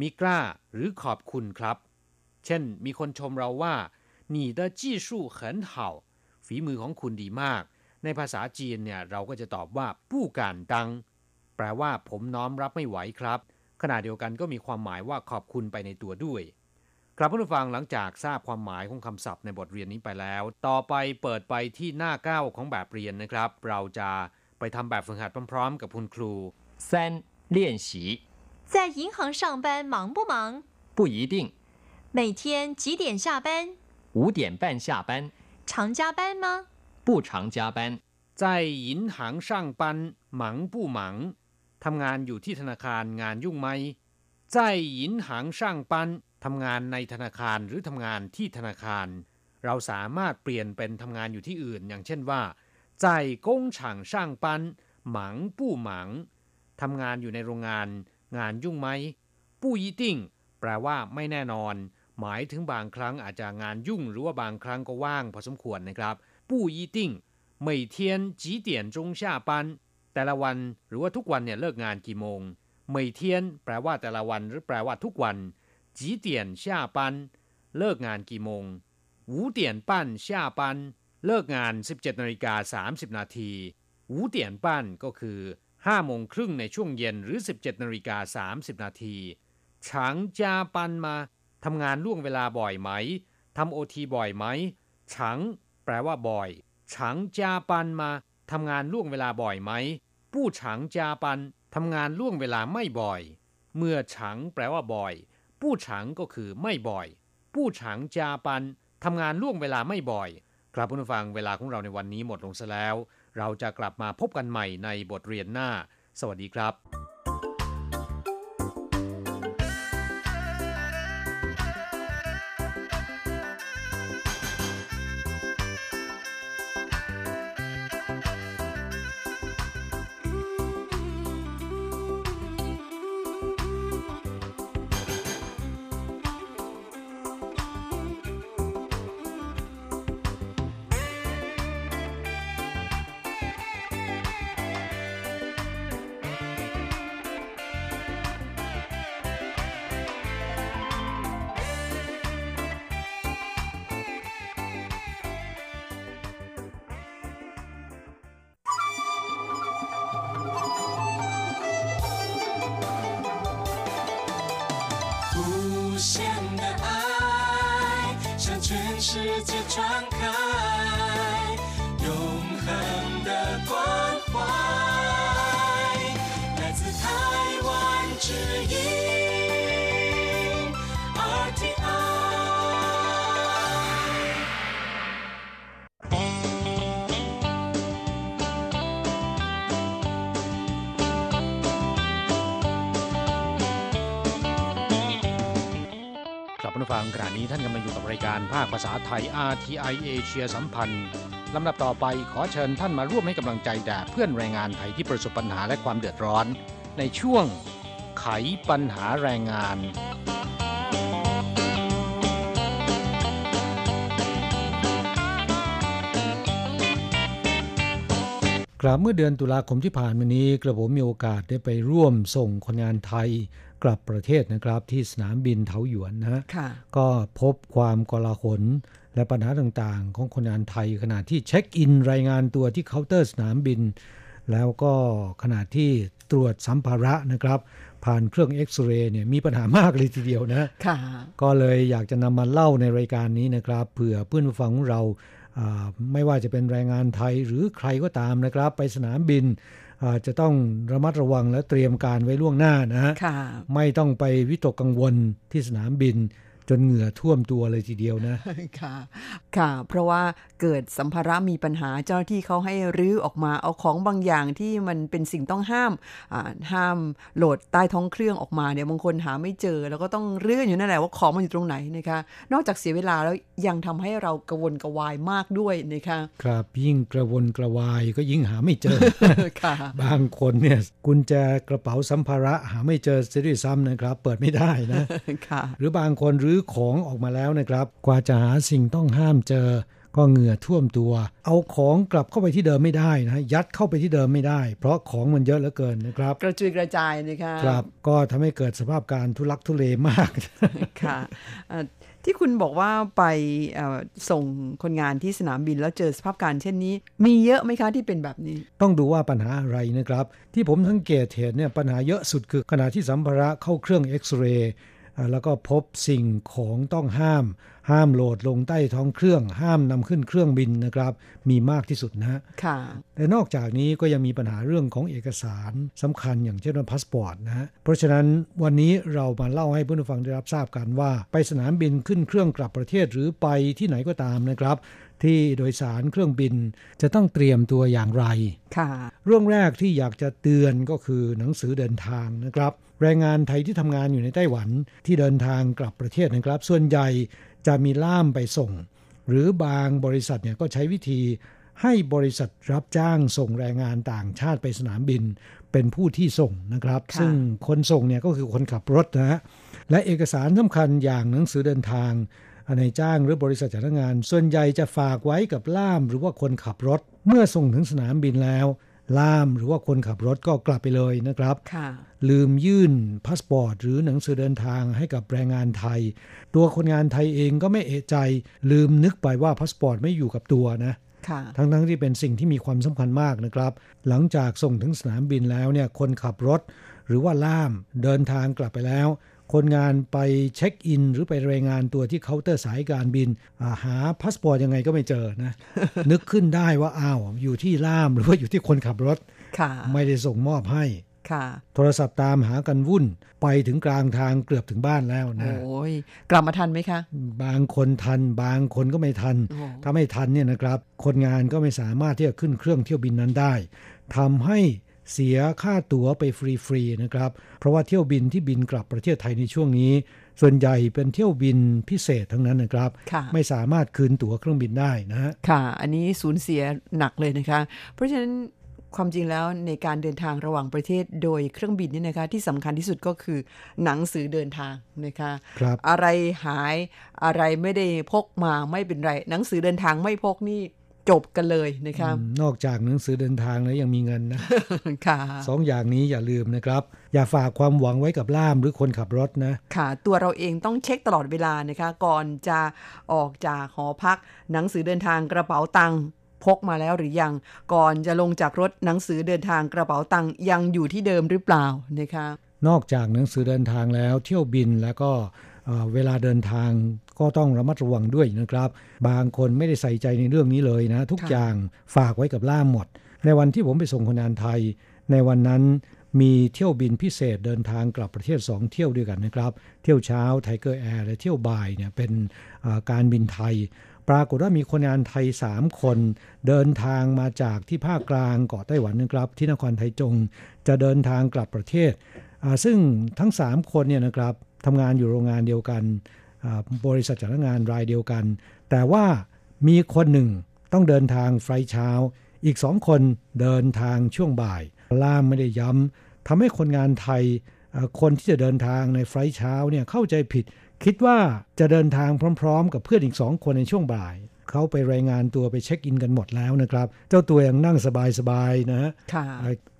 มีกล้าหรือขอบคุณครับ เช่น มีคนชมเราว่า你的技术很好ฝีมือของคุณดีมาก ในภาษาจีนเนี่ยเราก็จะตอบว่าปู้การตัง แปลว่าผมน้อมรับไม่ไหวครับ ขณะเดียวกันก็มีความหมายว่าขอบคุณไปในตัวด้วย ครับผู้ฟังหลังจากทราบความหมายของคำศัพท์ในบทเรียนนี้ไปแล้ว ต่อไปเปิดไปที่หน้าเก้าของแบบเรียนนะครับ เราจะไปทำแบบฝึกหัดพร้อมๆ กับคุณครู三练习在银行上班忙不忙？不一定，每天几点下班？五点半下班，常加班吗？不常加班。在银行上班忙不忙 ทำงานอยู่ที่ธนาคารงานยุ่งไหม在银行上班ทำงานในธนาคารหรือทำงานที่ธนาคาร เราสามารถเปลี่ยนเป็นทำงานอยู่ที่อื่น อย่างเช่นว่า在工厂上班忙不忙ทำงานอยู่ในโรงงาน งานยุ่งไหมปู้ยี่ติ้งแปลว่าไม่แน่นอน หมายถึงบางครั้งอาจจะงานยุ่ง หรือว่าบางครั้งก็ว่างพอสมควรนะครับปู้ยี่ติ้ง每天几点钟下班 แต่ละวันหรือว่าทุกวันเนี่ยเลิกงานกี่โมงเมยเทียนแปลว่าแต่ละวันหรือแปลว่าทุกวันจีเตียนช่าปันเลิกงานกี่โมงหูเตียนปั้นช่าปันเลิกงาน 17นาฬิกา30นาทีหูเตียนปั้นก็คือ5โมงครึ่งในช่วงเย็นหรือ 17นาฬิกา30นาทีฉังจาปันมาทำงานล่วงเวลาบ่อยไหมทำโอทีบ่อยไหมฉังแปลว่าบ่อยฉังจาปันมา ทำงานล่วงเวลาบ่อยไหม ผู้ฉังจาปันทำงานล่วงเวลาไม่บ่อย เมื่อฉังแปลว่าบ่อย ผู้ฉังก็คือไม่บ่อย ผู้ฉังจาปันทำงานล่วงเวลาไม่บ่อย ครับผู้ฟังเวลาของเราในวันนี้หมดลงซะแล้ว เราจะกลับมาพบกันใหม่ในบทเรียนหน้า สวัสดีครับ ผู้ฟังขณะนี้ท่านกำลังอยู่กับรายการภาคภาษาไทย RTI เอเชียสัมพันธ์ลำดับต่อไปขอเชิญท่านมาร่วมให้กำลังใจแด่เพื่อนแรงงานไทยที่ประสบปัญหาและความเดือดร้อน ในช่วงไขปัญหาแรงงานกลับเมื่อเดือนตุลาคมที่ผ่านมานี้กระผมมีโอกาสได้ไปร่วมส่งคนงานไทย กลับประเทศนะครับที่สนามบินเถาหยวนนะฮะค่ะก็พบความกลาหลและปัญหาต่างๆ ของคนงานไทยขณะที่เช็คอินรายงานตัวที่เคาน์เตอร์สนามบิน แล้วก็ขณะที่ตรวจสัมภาระนะครับ ผ่านเครื่องเอ็กซเรย์เนี่ยมีปัญหามากเลยทีเดียวนะค่ะก็เลยอยากจะนำมาเล่าในรายการนี้นะครับเผื่อเพื่อนผู้ฟังของเราอ่าไม่ว่าจะเป็นแรงงานไทยหรือใครก็ตามนะครับ ไปสนามบินอ่า จะต้องระมัดระวังและเตรียมการไว้ล่วงหน้านะฮะค่ะไม่ต้องไปวิตกกังวลที่สนามบิน จนเหงื่อท่วมตัวเลยทีเดียวนะ ค่ะ ค่ะ เพราะว่าเกิดสัมภาระมีปัญหาเจ้าหน้าที่เขาให้รื้อออกมาเอาของบางอย่างที่มันเป็นสิ่งต้องห้ามอ่าห้ามโหลดใต้ท้องเครื่องออกมาเนี่ยบางคนหาไม่เจอ แล้วก็ต้องเรื่ออยู่นั่นแหละว่าของมันอยู่ตรงไหนนะคะ นอกจากเสียเวลาแล้วยังทำให้เรากระวนกระวายมากด้วยนะคะครับยิ่งกระวนกระวายก็ยิ่งหาไม่เจอค่ะบางคนเนี่ยกุญแจกระเป๋าสัมภาระหาไม่เจอเสียด้วยซ้ำนะครับ เปิดไม่ได้นะค่ะหรือบางคนรื้อของออกมาแล้วนะครับ กว่าจะหาสิ่งต้องห้ามเจอ ก็เหงื่อท่วมตัว เอาของกลับเข้าไปที่เดิมไม่ได้นะยัดเข้าไปที่เดิมไม่ได้ เพราะของมันเยอะเหลือเกินนะครับ กระจุยกระจายนะคะครับ ก็ทำให้เกิดสภาพการทุลักทุเลมากค่ะเอ่อที่คุณบอกว่าไปเอ่อส่งคนงานที่สนามบินแล้วเจอสภาพการเช่นนี้ มีเยอะไหมคะที่เป็นแบบนี้ ต้องดูว่าปัญหาอะไรนะครับ ที่ผมสังเกตเห็นเนี่ยปัญหาเยอะสุดคือขณะที่สัมภาระเข้าเครื่องเอ็กซเรย์อ่า แล้วก็พบสิ่งของต้องห้าม ห้ามโหลดลงใต้ท้องเครื่อง ห้ามนำขึ้นเครื่องบินนะครับ มีมากที่สุดนะฮะค่ะแต่นอกจากนี้ก็ยังมีปัญหาเรื่องของเอกสารสำคัญอย่างเช่นว่าพาสปอร์ตนะฮะเพราะฉะนั้นวันนี้เรามาเล่าให้ผู้ฟังได้รับทราบกันว่า ไปสนามบินขึ้นเครื่องกลับประเทศหรือไปที่ไหนก็ตามนะครับ ที่โดยสารเครื่องบินจะต้องเตรียมตัวอย่างไรค่ะเรื่องแรกที่อยากจะเตือนก็คือหนังสือเดินทางนะครับ แรงงานไทยที่ทำงานอยู่ในไต้หวันที่เดินทางกลับประเทศนะครับ ส่วนใหญ่จะมีล่ามไปส่ง หรือบางบริษัทเนี่ยก็ใช้วิธีให้บริษัทรับจ้างส่งแรงงานต่างชาติไปสนามบิน เป็นผู้ที่ส่งนะครับค่ะซึ่งคนส่งเนี่ยก็คือคนขับรถนะฮะและเอกสารสำคัญอย่างหนังสือเดินทาง นายจ้างหรือบริษัทจ้างงาน ส่วนใหญ่จะฝากไว้กับล่ามหรือว่าคนขับรถ เมื่อส่งถึงสนามบินแล้ว ล่ามหรือว่าคนขับรถก็กลับไปเลยนะครับค่ะลืมยื่นพาสปอร์ตหรือหนังสือเดินทางให้กับแรงงานไทย ตัวคนงานไทยเองก็ไม่เอะใจ ลืมนึกไปว่าพาสปอร์ตไม่อยู่กับตัวนะค่ะทั้งๆที่เป็นสิ่งที่มีความสำคัญมากนะครับ หลังจากส่งถึงสนามบินแล้วเนี่ยคนขับรถ หรือว่าล่ามเดินทางกลับไปแล้ว คนงานไปเช็คอิน หรือไปรายงานตัวที่เคาน์เตอร์สายการบินอ่าหาพาสปอร์ตยังไงก็ไม่เจอนะ นึกขึ้นได้ว่าอ้าวอยู่ที่ล่ามหรือว่าอยู่ที่คนขับรถค่ะไม่ได้ส่งมอบให้ค่ะโทรศัพท์ตามหากันวุ่นไปถึงกลางทางเกือบถึงบ้านแล้วนะโอ้ยกลับมาทันไหมคะ บางคนทัน บางคนก็ไม่ทันโอ้ถ้าไม่ทันเนี่ยนะครับ คนงานก็ไม่สามารถที่จะขึ้นเครื่องเที่ยวบินนั้นได้ทำให้ เสียค่าตั๋วไปฟรีๆนะครับ เพราะว่าเที่ยวบินที่บินกลับประเทศไทยในช่วงนี้ ส่วนใหญ่เป็นเที่ยวบินพิเศษทั้งนั้นนะครับค่ะไม่สามารถคืนตั๋วเครื่องบินได้นะฮะค่ะ อันนี้สูญเสียหนักเลยนะคะ เพราะฉะนั้นความจริงแล้วในการเดินทางระหว่างประเทศโดยเครื่องบินนี่นะคะที่สำคัญที่สุดก็คือหนังสือเดินทางนะคะครับอะไรหายอะไรไม่ได้พกมาไม่เป็นไร หนังสือเดินทางไม่พกนี่ จบกันเลยนะคะอืมนอกจากหนังสือเดินทางแล้วยังมีเงินนะค่ะสองอย่างนี้อย่าลืมนะครับ อย่าฝากความหวังไว้กับล่ามหรือคนขับรถนะ ค่ะ ตัวเราเองต้องเช็คตลอดเวลานะคะ ก่อนจะออกจากหอพักหนังสือเดินทางกระเป๋าตังค์พกมาแล้วหรือยัง ก่อนจะลงจากรถหนังสือเดินทางกระเป๋าตังค์ยังอยู่ที่เดิมหรือเปล่านะคะ นอกจากหนังสือเดินทางแล้วเที่ยวบินแล้วก็เอ่อเวลาเดินทาง ก็ต้องระมัดระวังด้วยนะครับ บางคนไม่ได้ใส่ใจในเรื่องนี้เลยนะ ทุกอย่างฝากไว้กับล่ามหมด ในวันที่ผมไปส่งคนงานไทย ในวันนั้นมีเที่ยวบินพิเศษเดินทางกลับประเทศ 2 เที่ยวด้วยกันนะครับ เที่ยวเช้า Tigerair และเที่ยวบ่ายเนี่ยเป็นการบินไทย ปรากฏว่ามีคนงานไทย 3 คน เดินทางมาจากที่ภาคกลางเกาะไต้หวันนะครับ ที่นครไทจงจะเดินทางกลับประเทศ ซึ่งทั้ง 3 คนเนี่ยนะครับทำงานอยู่โรงงานเดียวกัน บริษัทจัดงงานรายเดียวกัน แต่ว่ามีคนหนึ่งต้องเดินทางไฟเช้า อีกสองคนเดินทางช่วงบ่าย ล่ามไม่ได้ย้ำทำให้คนงานไทยคนที่จะเดินทางในไฟเช้าเนี่ยเข้าใจผิด คิดว่าจะเดินทางพร้อม ๆ กับเพื่อนอีกสองคนในช่วงบ่าย เขาไปรายงานตัวไปเช็คอินกันหมดแล้วนะครับ เจ้าตัวยังนั่งสบายๆนะฮะ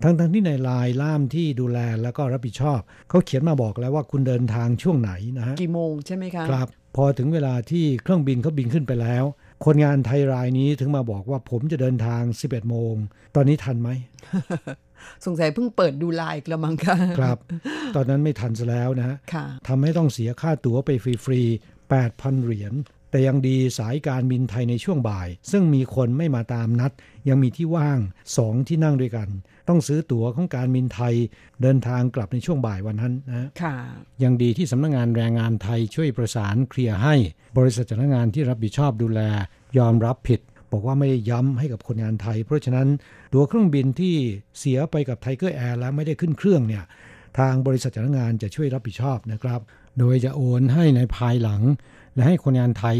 ทั้งทั้งที่ในลายล่ามที่ดูแลแล้วก็รับผิดชอบ เขาเขียนมาบอกแล้วว่าคุณเดินทางช่วงไหนนะฮะกี่โมงใช่ไหมคะครับ พอถึงเวลาที่เครื่องบินเขาบินขึ้นไปแล้ว คนงานไทยรายนี้ถึงมาบอกว่าผมจะเดินทาง 11 โมง ตอนนี้ทันไหมสงสัยเพิ่งเปิดดูไลน์กระมังค่ะครับ ตอนนั้นไม่ทันซะแล้วนะค่ะทำให้ต้องเสียค่าตั๋วไปฟรีๆ8,000 เหรียญ แต่ยังดีสายการบินไทยในช่วงบ่าย ซึ่งมีคนไม่มาตามนัด ยังมีที่ว่างสองที่นั่งด้วยกัน ต้องซื้อตั๋วของการบินไทย เดินทางกลับในช่วงบ่ายวันนั้นนะค่ะยังดีที่สำนักงานแรงงานไทยช่วยประสานเคลียร์ให้ บริษัทจ้างงานที่รับผิดชอบดูแล ยอมรับผิด บอกว่าไม่ได้ย้ำให้กับคนงานไทย เพราะฉะนั้นตั๋วเครื่องบินที่เสียไปกับ Tigerair แล้วไม่ได้ขึ้นเครื่องเนี่ยทางบริษัทจ้างงานจะช่วยรับผิดชอบนะครับ โดยจะโอนให้ในภายหลัง และให้คนงานไทย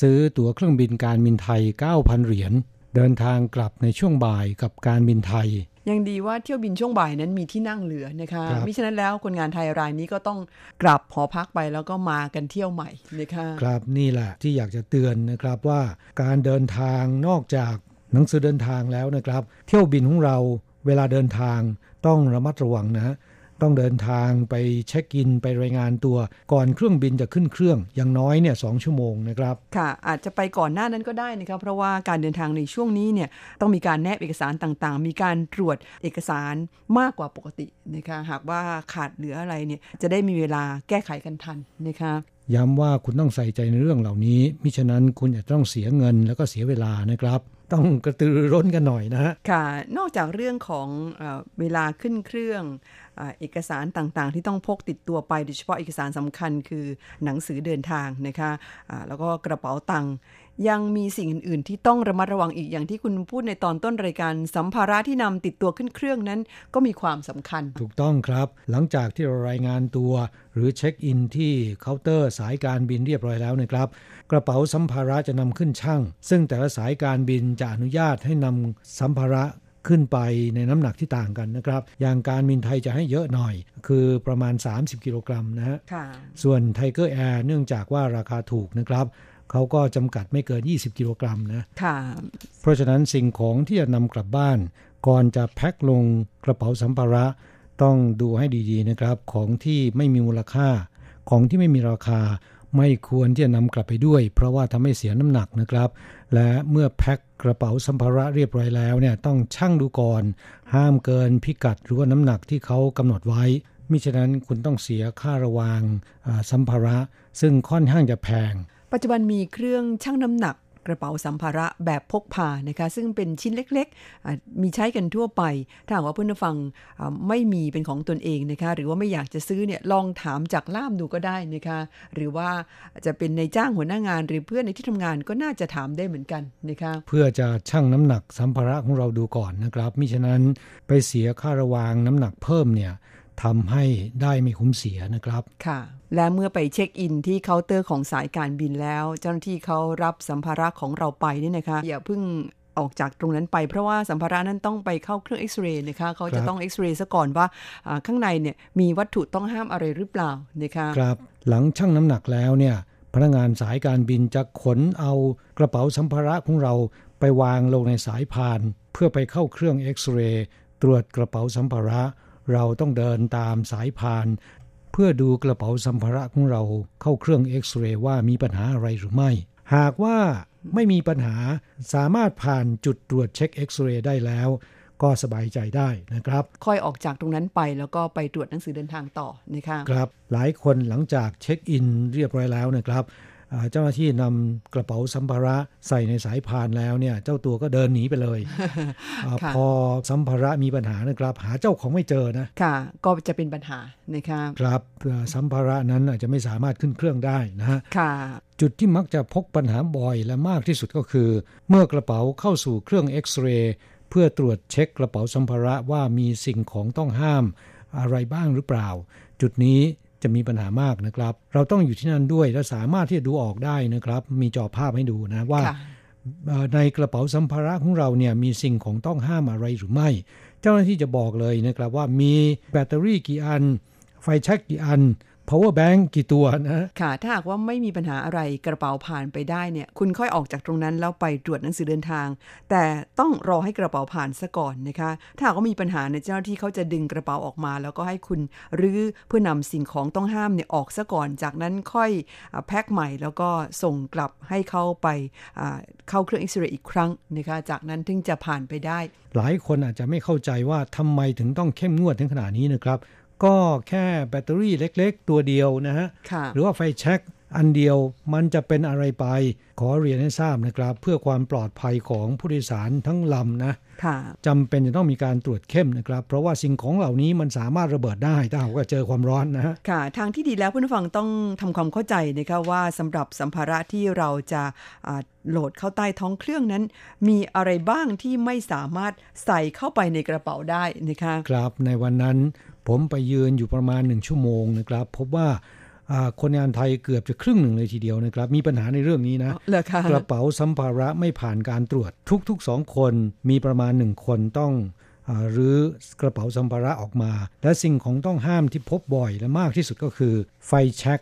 ซื้อตั๋วเครื่องบินการบินไทย 9,000 เหรียญเดินทางกลับในช่วงบ่ายกับการบินไทย ยังดีว่าเที่ยวบินช่วงบ่ายนั้นมีที่นั่งเหลือนะคะมิฉะนั้นแล้วคนงานไทยรายนี้ก็ต้องกลับหอพักไปแล้วก็มากันเที่ยวใหม่นะคะครับนี่แหละที่อยากจะเตือนนะครับว่าการเดินทางนอกจากหนังสือเดินทางแล้วนะครับ เที่ยวบินของเราเวลาเดินทางต้องระมัดระวังนะ ต้องเดินทางไปเช็คอินไปรายงานตัว ก่อนเครื่องบินจะขึ้นเครื่องอย่างน้อยเนี่ยสชั่วโมงนะครับค่ะ อาจจะไปก่อนหน้านั้นก็ได้นะครับเพราะว่าการเดินทางในช่วงนี้เนี่ยต้องมีการแนบเอกสารต่างๆ มีการตรวจเอกสารมากกว่าปกตินะคะหากว่าขาดเหลืออะไรเนี่ยจะได้มีเวลาแก้ไขกันทันนะคะย้ำว่าคุณต้องใส่ใจในเรื่องเหล่านี้ มิฉะนั้นคุณจะต้องเสียเงินแล้วก็เสียเวลานะครับ ต้องกระตือร้นกันหน่อยนะฮะค่ะ นอกจากเรื่องของเอเวลาขึ้นเครื่อง เอกสารต่างๆ ที่ต้องพกติดตัวไปโดยเฉพาะเอกสารสำคัญคือหนังสือเดินทางนะคะะแล้วก็กระเป๋าตังค์ยังมีสิ่งอื่น ๆ ที่ต้องระมัดระวังอีกอย่างที่คุณพูดในตอนต้นรายการสัมภาระที่นำติดตัวขึ้นเครื่องนั้น ก็มีความสำคัญ ถูกต้องครับ หลังจากที่เรารายงานตัว หรือเช็คอินที่เคาน์เตอร์สายการบินเรียบร้อยแล้วนะครับ กระเป๋าสัมภาระจะนำขึ้นช่าง ซึ่งแต่ละสายการบินจะอนุญาตให้นำสัมภาระ ขึ้นไปในน้ำหนักที่ต่างกันนะครับ อย่างการบินไทยจะให้เยอะหน่อย คือประมาณ 30 กิโลกรัมนะฮะส่วนไทเกอร์แอร์เนื่องจากว่าราคาถูกนะครับเขาก็จำกัดไม่เกิน 20 กิโลกรัมนะเพราะฉะนั้นสิ่งของที่จะนำกลับบ้าน ก่อนจะแพ็คลงกระเป๋าสัมภาระ ต้องดูให้ดีๆนะครับ ของที่ไม่มีมูลค่า ของที่ไม่มีราคา ไม่ควรที่จะนำกลับไปด้วย เพราะว่าทำให้เสียน้ำหนักนะครับ และเมื่อแพ็คกระเป๋าสัมภาระเรียบร้อยแล้วเนี่ยต้องชั่งดูก่อน ห้ามเกินพิกัดหรือว่าน้ำหนักที่เขากำหนดไว้มิฉะนั้นคุณต้องเสียค่าระวางสัมภาระ ซึ่งค่อนข้างจะแพง ปัจจุบันมีเครื่องชั่งน้ำหนัก กระเป๋าสัมภาระแบบพกพานะคะซึ่งเป็นชิ้นเล็กๆ มีใช้กันทั่วไป ถ้าหากว่าเพื่อนฟังไม่มีเป็นของตนเองนะคะหรือว่าไม่อยากจะซื้อเนี่ยลองถามจากล่ามดูก็ได้นะคะหรือว่าจะเป็นนายจ้างหัวหน้างาน หรือเพื่อนในที่ทำงานก็น่าจะถามได้เหมือนกันนะคะเพื่อจะชั่งน้ำหนักสัมภาระของเราดูก่อนนะครับมิฉะนั้นไปเสียค่าระวางน้ำหนักเพิ่มเนี่ยทำให้ได้ไม่คุ้มเสียนะครับค่ะ และเมื่อไปเช็คอินที่เคาน์เตอร์ของสายการบินแล้ว เจ้าหน้าที่เขารับสัมภาระของเราไปนี่นะคะอย่าเพิ่งออกจากตรงนั้นไปเพราะว่าสัมภาระนั้นต้องไปเข้าเครื่องเอ็กซเรย์นะคะเขาจะต้องเอ็กซเรย์ซะก่อนว่าข้างในเนี่ยมีวัตถุต้องห้ามอะไรหรือเปล่านะคะครับหลังชั่งน้ำหนักแล้วเนี่ยพนักงานสายการบินจะขนเอากระเป๋าสัมภาระของเราไปวางลงในสายพาน เพื่อไปเข้าเครื่องเอ็กซเรย์ตรวจกระเป๋าสัมภาระ เราต้องเดินตามสายพานเพื่อดูกระเป๋าสัมภาระของเราเข้าเครื่องเอ็กซเรย์ว่ามีปัญหาอะไรหรือไม่ หากว่าไม่มีปัญหาสามารถผ่านจุดตรวจเช็คเอ็กซเรย์ได้แล้ว ก็สบายใจได้นะครับ ค่อยออกจากตรงนั้นไปแล้วก็ไปตรวจหนังสือเดินทางต่อนะคะครับ หลายคนหลังจากเช็คอินเรียบร้อยแล้วนะครับ เจ้าหน้าที่นำกระเป๋าสัมภาระใส่ในสายพานแล้วเนี่ย เจ้าตัวก็เดินหนีไปเลยพอสัมภาระมีปัญหานะครับ หาเจ้าของไม่เจอนะค่ะ ก็จะเป็นปัญหานะครับครับสัมภาระนั้นอาจจะไม่สามารถขึ้นเครื่องได้นะฮะค่ะจุดที่มักจะพบปัญหาบ่อยและมากที่สุดก็คือ เมื่อกระเป๋าเข้าสู่เครื่องเอ็กซเรย์เพื่อตรวจเช็คกระเป๋าสัมภาระว่ามีสิ่งของต้องห้ามอะไรบ้างหรือเปล่า จุดนี้ จะมีปัญหามากนะครับ เราต้องอยู่ที่นั่นด้วยและสามารถที่จะดูออกได้นะครับ มีจอภาพให้ดูนะว่าค่ะเอ่อในกระเป๋าสัมภาระของเราเนี่ยมีสิ่งของต้องห้ามอะไรหรือไม่ เจ้าหน้าที่จะบอกเลยนะครับว่ามีแบตเตอรี่กี่อัน ไฟแช็กกี่อัน power bank กี่ตัวนะ ค่ะ ถ้าหากว่าไม่มีปัญหาอะไรกระเป๋าผ่านไปได้เนี่ย คุณค่อยออกจากตรงนั้นแล้วไปตรวจหนังสือเดินทาง แต่ต้องรอให้กระเป๋าผ่านซะก่อนนะคะ ถ้าหากว่ามีปัญหาในยเจ้าหน้าที่เขาจะดึงกระเป๋าออกมา แล้วก็ให้คุณรื้อเพื่อนำสิ่งของต้องห้ามเนี่ยออกซะก่อน จากนั้นค่อยอาแพ็คใหม่แล้วก็ส่งกลับให้เขาไปอ่าเข้าเครื่องเอ็กซเรย์อีกครั้งนะคะ จากนั้นถึงจะผ่านไปได้ หลายคนอาจจะไม่เข้าใจว่าทำไมถึงต้องเข้มงวดถึงขนาดนี้นะครับ ก็แค่แบตเตอรี่เล็กๆ ตัวเดียวนะฮะค่ะหรือว่าไฟแช็กอันเดียวมันจะเป็นอะไรไป ขอเรียนให้ทราบนะครับ เพื่อความปลอดภัยของผู้โดยสารทั้งลำนะค่ะจำเป็นจะต้องมีการตรวจเข้มนะครับ เพราะว่าสิ่งของเหล่านี้มันสามารถระเบิดได้ถ้าหากว่าเจอความร้อนนะฮะค่ะ ทางที่ดีแล้วผู้ฟังต้องทำความเข้าใจนะคะว่าสำหรับสัมภาระที่เราจะอ่าโหลดเข้าใต้ท้องเครื่องนั้น มีอะไรบ้างที่ไม่สามารถใส่เข้าไปในกระเป๋าได้นะคะ ครับในวันนั้น ผมไปยืนอยู่ประมาณหนึ่งชั่วโมงนะครับ พบว่าอ่าคนงานไทยเกือบจะครึ่งหนึ่งเลยทีเดียวนะครับ มีปัญหาในเรื่องนี้นะเหรอคะกระเป๋าสัมภาระไม่ผ่านการตรวจทุกๆสองคนมีประมาณหนึ่งคนต้องอาหรื้อกระเป๋าสัมภาระออกมา และสิ่งของต้องห้ามที่พบบ่อยและมากที่สุดก็คือ ไฟแช็ก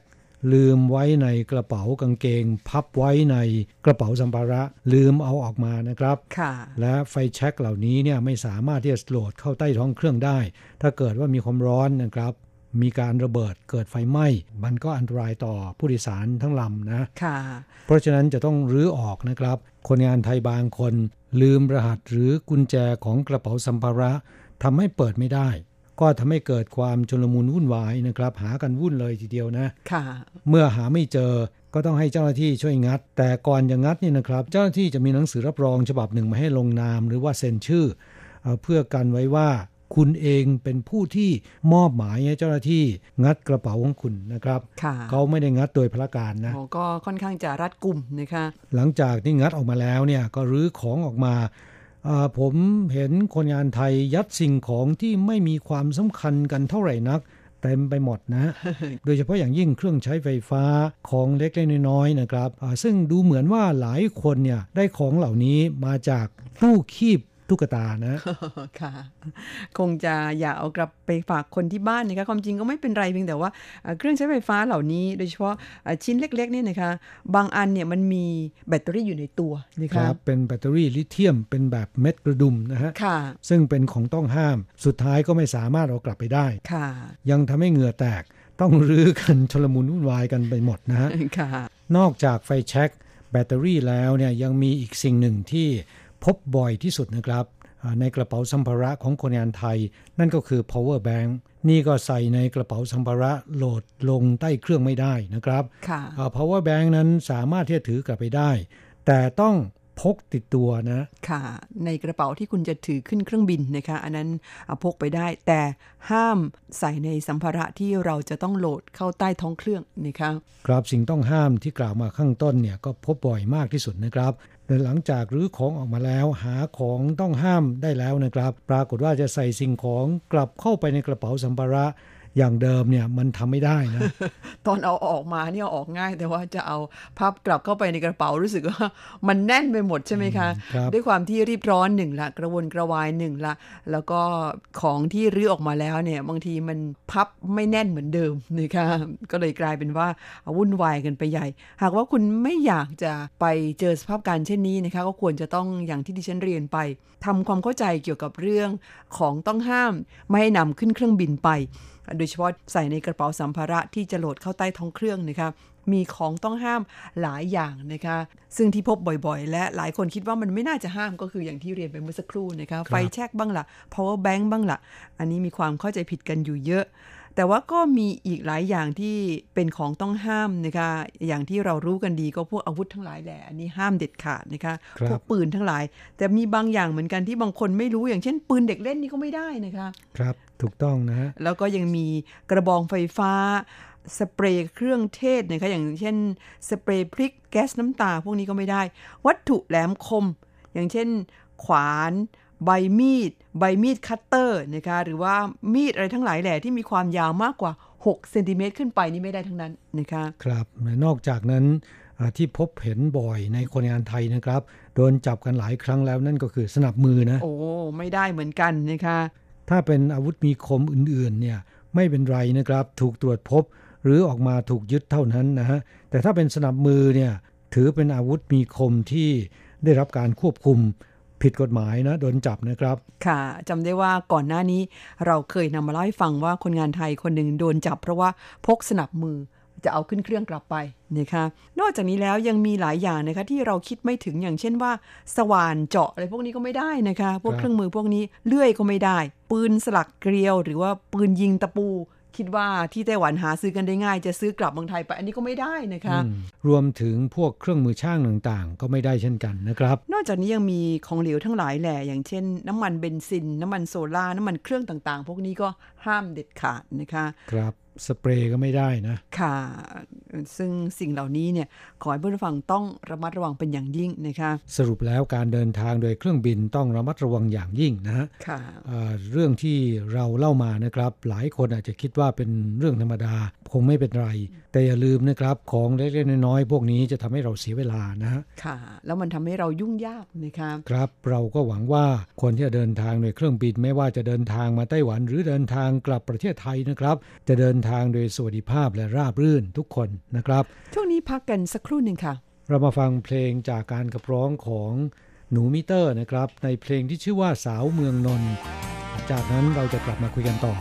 ลืมไว้ในกระเป๋ากางเกง พับไว้ในกระเป๋าสัมภาระ ลืมเอาออกมานะครับค่ะและไฟแช็กเหล่านี้เนี่ยไม่สามารถที่จะโหลดเข้าใต้ท้องเครื่องได้ ถ้าเกิดว่ามีความร้อนนะครับ มีการระเบิดเกิดไฟไหม้ มันก็อันตรายต่อผู้โดยสารทั้งลำนะค่ะเพราะฉะนั้นจะต้องรื้อออกนะครับ คนงานไทยบางคน ลืมรหัสหรือกุญแจของกระเป๋าสัมภาระทำให้เปิดไม่ได้ ก็ทำให้เกิดความชลมุนวุ่นวายนะครับ หากันวุ่นเลยทีเดียวนะค่ะ เมื่อหาไม่เจอก็ต้องให้เจ้าหน้าที่ช่วยงัด แต่ก่อนจะงัดนี่นะครับ เจ้าหน้าที่จะมีหนังสือรับรองฉบับหนึ่งมาให้ลงนาม หรือว่าเซ็นชื่อเอ่อเพื่อกันไว้ว่าคุณเองเป็นผู้ที่มอบหมายให้เจ้าหน้าที่งัดกระเป๋าของคุณนะครับค่ะเขาไม่ได้งัดโดยพละการนะโอ้ก็ค่อนข้างจะรัดกุมนะคะ หลังจากที่งัดออกมาแล้วเนี่ยก็รื้อของออกมาอ่า ผมเห็นคนงานไทยยัดสิ่งของที่ไม่มีความสำคัญกันเท่าไหร่นักเต็มไปหมดนะ โดยเฉพาะอย่างยิ่งเครื่องใช้ไฟฟ้าของเล็กๆน้อยๆนะครับอ่าซึ่งดูเหมือนว่าหลายคนเนี่ยได้ของเหล่านี้มาจากตู้คีบ ตุ๊กตานะค่ะ คงจะอย่าเอากลับไปฝากคนที่บ้านนะคะความจริงก็ไม่เป็นไรเพียงแต่ว่าเอ่อเครื่องใช้ไฟฟ้าเหล่านี้ โดยเฉพาะเอ่อชิ้นเล็กๆเนี่ยนะคะ บางอันเนี่ยมันมีแบตเตอรี่อยู่ในตัวนะคคะรับเป็นแบตเตอรี่ลิเธียมเป็นแบบเม็ดกระดุมนะฮะค่ะ ซึ่งเป็นของต้องห้ามสุดท้ายก็ไม่สามารถเอากลับไปได้ค่ะ ยังทำให้เหงื่อแตกต้องรื้อกันชลมุนวุ่นวายกันไปหมดนะฮะค่ะนอกจากไฟแช็กแบตเตอรี่แล้วเนี่ยยังมีอีกสิ่งหนึ่งที่ พบบ่อยที่สุดนะครับอ่าในกระเป๋าสัมภาระของคนงานไทย นั่นก็คือ power bank นี่ก็ใส่ในกระเป๋าสัมภาระโหลดลงใต้เครื่องไม่ได้นะครับค่ะอ่า power bank นั้นสามารถที่จะถือกลับไปได้ แต่ต้องพกติดตัวนะ ค่ะ ในกระเป๋าที่คุณจะถือขึ้นเครื่องบินนะคะ อันนั้นเอาพกไปได้ แต่ห้ามใส่ในสัมภาระที่เราจะต้องโหลดเข้าใต้ท้องเครื่องนะคะ ครับสิ่งต้องห้ามที่กล่าวมาข้างต้นเนี่ยก็พบบ่อยมากที่สุดนะครับ หลังจากรื้อของออกมาแล้ว หาของต้องห้ามได้แล้วนะครับ ปรากฏว่าจะใส่สิ่งของกลับเข้าไปในกระเป๋าสัมภาระ อย่างเดิมเนี่ยมันทำไม่ได้นะ ตอนเอาออกมาเนี่ยเอาออกง่าย แต่ว่าจะเอาพับกลับเข้าไปในกระเป๋ารู้สึกว่ามันแน่นไปหมดใช่ไหมคะครับด้วยความที่รีบร้อนหนึ่งละกระวนกระวายหนึ่งละ แล้วก็ของที่รื้อออกมาแล้วเนี่ยบางทีมันพับไม่แน่นเหมือนเดิมนะคะก็เลยกลายเป็นว่าวุ่นวายกันไปใหญ่ หากว่าคุณไม่อยากจะไปเจอสภาพการเช่นนี้นะคะ ก็ควรจะต้องอย่างที่ดิฉันเรียนไปทำความเข้าใจเกี่ยวกับเรื่องของต้องห้าม ไม่ให้นำขึ้นเครื่องบินไป โดยเฉพาะใส่ในกระเป๋าสัมภาระที่จะโหลดเข้าใต้ท้องเครื่องนะคะมีของต้องห้ามหลายอย่างนะคะ ซึ่งที่พบบ่อยๆ และหลายคนคิดว่ามันไม่น่าจะห้ามก็คืออย่างที่เรียนไปเมื่อสักครู่นะคะไฟแช็กบ้างละ่ะ power bank บ้างละ่ะ อันนี้มีความเข้าใจผิดกันอยู่เยอะ แต่ว่าก็มีอีกหลายอย่างที่เป็นของต้องห้ามนะคะ อย่างที่เรารู้กันดีก็พวกอาวุธทั้งหลายแหละ อันนี้ห้ามเด็ดขาดนะคะครับพวกปืนทั้งหลาย แต่มีบางอย่างเหมือนกันที่บางคนไม่รู้อย่างเช่น ปืนเด็กเล่นนี่ก็ไม่ได้นะคะ ครับ ถูกต้องนะฮะ แล้วก็ยังมีกระบองไฟฟ้า สเปรย์เครื่องเทศนะคะอย่างเช่น สเปรย์พริกแก๊สน้ำตา พวกนี้ก็ไม่ได้ วัตถุแหลมคม อย่างเช่น ขวาน ใบมีด ใบมีดคัตเตอร์นะคะหรือว่ามีดอะไรทั้งหลายแหล่ที่มีความยาวมากกว่า6เซนติเมตรขึ้นไปนี่ไม่ได้ทั้งนั้นนะคะครับนอกจากนั้นอ่าที่พบเห็นบ่อยในคนงานไทยนะครับ โดนจับกันหลายครั้งแล้วนั่นก็คือสนับมือนะ โอ้ ไม่ได้เหมือนกันนะคะ ถ้าเป็นอาวุธมีคมอื่นๆเนี่ยไม่เป็นไรนะครับ ถูกตรวจพบ หรือออกมาถูกยึดเท่านั้นนะฮะแต่ถ้าเป็นสนับมือเนี่ยถือเป็นอาวุธมีคมที่ได้รับการควบคุมผิดกฎหมายนะโดนจับนะครับ ค่ะจำได้ว่าก่อนหน้านี้เราเคยนำมาเล่าให้ฟังว่าคนงานไทยคนหนึ่งโดนจับ เพราะว่าพกสนับมือจะเอาขึ้นเครื่องกลับไปนะคะนอกจากนี้แล้วยังมีหลายอย่างนะคะที่เราคิดไม่ถึงอย่างเช่นว่า สว่านเจาะอะไรพวกนี้ก็ไม่ได้นะคะ พวกครับเครื่องมือพวกนี้เลื่อยก็ไม่ได้ ปืนสลักเกลียว หรือว่าปืนยิงตะปู คิดว่าที่ไต้หวันหาซื้อกันได้ง่าย จะซื้อกลับเมืองไทยไปอันนี้ก็ไม่ได้นะคะอืมรวมถึงพวกเครื่องมือช่างต่างๆ ก็ไม่ได้เช่นกันนะครับ นอกจากนี้ยังมีของเหลวทั้งหลายแหล่อย่างเช่น น้ำมันเบนซิน น้ำมันโซล่าน้ำมันเครื่องต่างๆ พวกนี้ก็ห้ามเด็ดขาดนะคะ ครับ สเปรย์ก็ไม่ได้นะ ค่ะ ซึ่งสิ่งเหล่านี้เนี่ยขอให้ผู้ฟังต้องระมัดระวังเป็นอย่างยิ่งนะคะ สรุปแล้วการเดินทางโดยเครื่องบินต้องระมัดระวังอย่างยิ่งนะฮะค่ะเอ่อเรื่องที่เราเล่ามานะครับ หลายคนอาจจะคิดว่าเป็นเรื่องธรรมดา คงไม่เป็นไร แต่อย่าลืมนะครับ ของเล็กๆน้อยๆพวกนี้จะทำให้เราเสียเวลานะฮะค่ะ แล้วมันทำให้เรายุ่งยากนะคะครับ เราก็หวังว่าคนที่จะเดินทางโดยเครื่องบินไม่ว่าจะเดินทางมาไต้หวัน หรือเดินทางกลับประเทศไทยนะครับ จะเดินทางโดยสวัสดิภาพและราบรื่นทุกคนนะครับ ช่วงนี้พักกันสักครู่หนึ่งค่ะ เรามาฟังเพลงจากการขับร้องของหนูมิเตอร์นะครับ ในเพลงที่ชื่อว่าสาวเมืองนนท์จากนั้นเราจะกลับมาคุยกันต่อ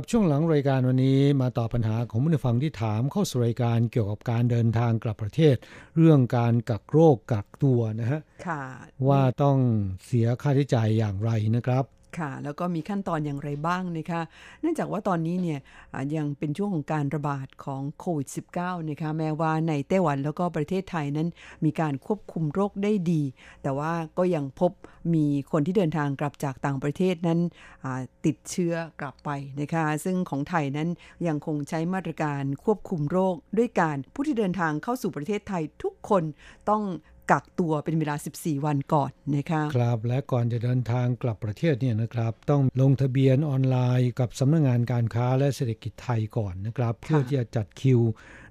รับช่วงหลังรายการวันนี้มาตอบปัญหาของผู้ฟังที่ถามเข้าสู่รายการเกี่ยวกับการเดินทางกลับประเทศ เรื่องการกักโรคกักตัวนะฮะค่ะว่าต้องเสียค่าใช้จ่ายอย่างไรนะครับ ค่ะ แล้วก็มีขั้นตอนอย่างไรบ้างนะคะ เนื่องจากว่าตอนนี้เนี่ยยังเป็นช่วงของการระบาดของโควิด -19 นะคะแม้ว่าในไต้หวันแล้วก็ประเทศไทยนั้น มีการควบคุมโรคได้ดี แต่ว่าก็ยังพบมีคนที่เดินทางกลับจากต่างประเทศนั้นติดเชื้อกลับไปนะคะ ซึ่งของไทยนั้นยังคงใช้มาตรการควบคุมโรคด้วยการผู้ที่เดินทางเข้าสู่ประเทศไทยทุกคนต้อง กักตัวเป็นเวลา 14 วันก่อนนะคะครับและก่อนจะเดินทางกลับประเทศเนี่ยนะครับ ต้องลงทะเบียนออนไลน์กับสำนักงานการค้าและเศรษฐกิจไทยก่อนนะครับ เพื่อที่จะจัดคิว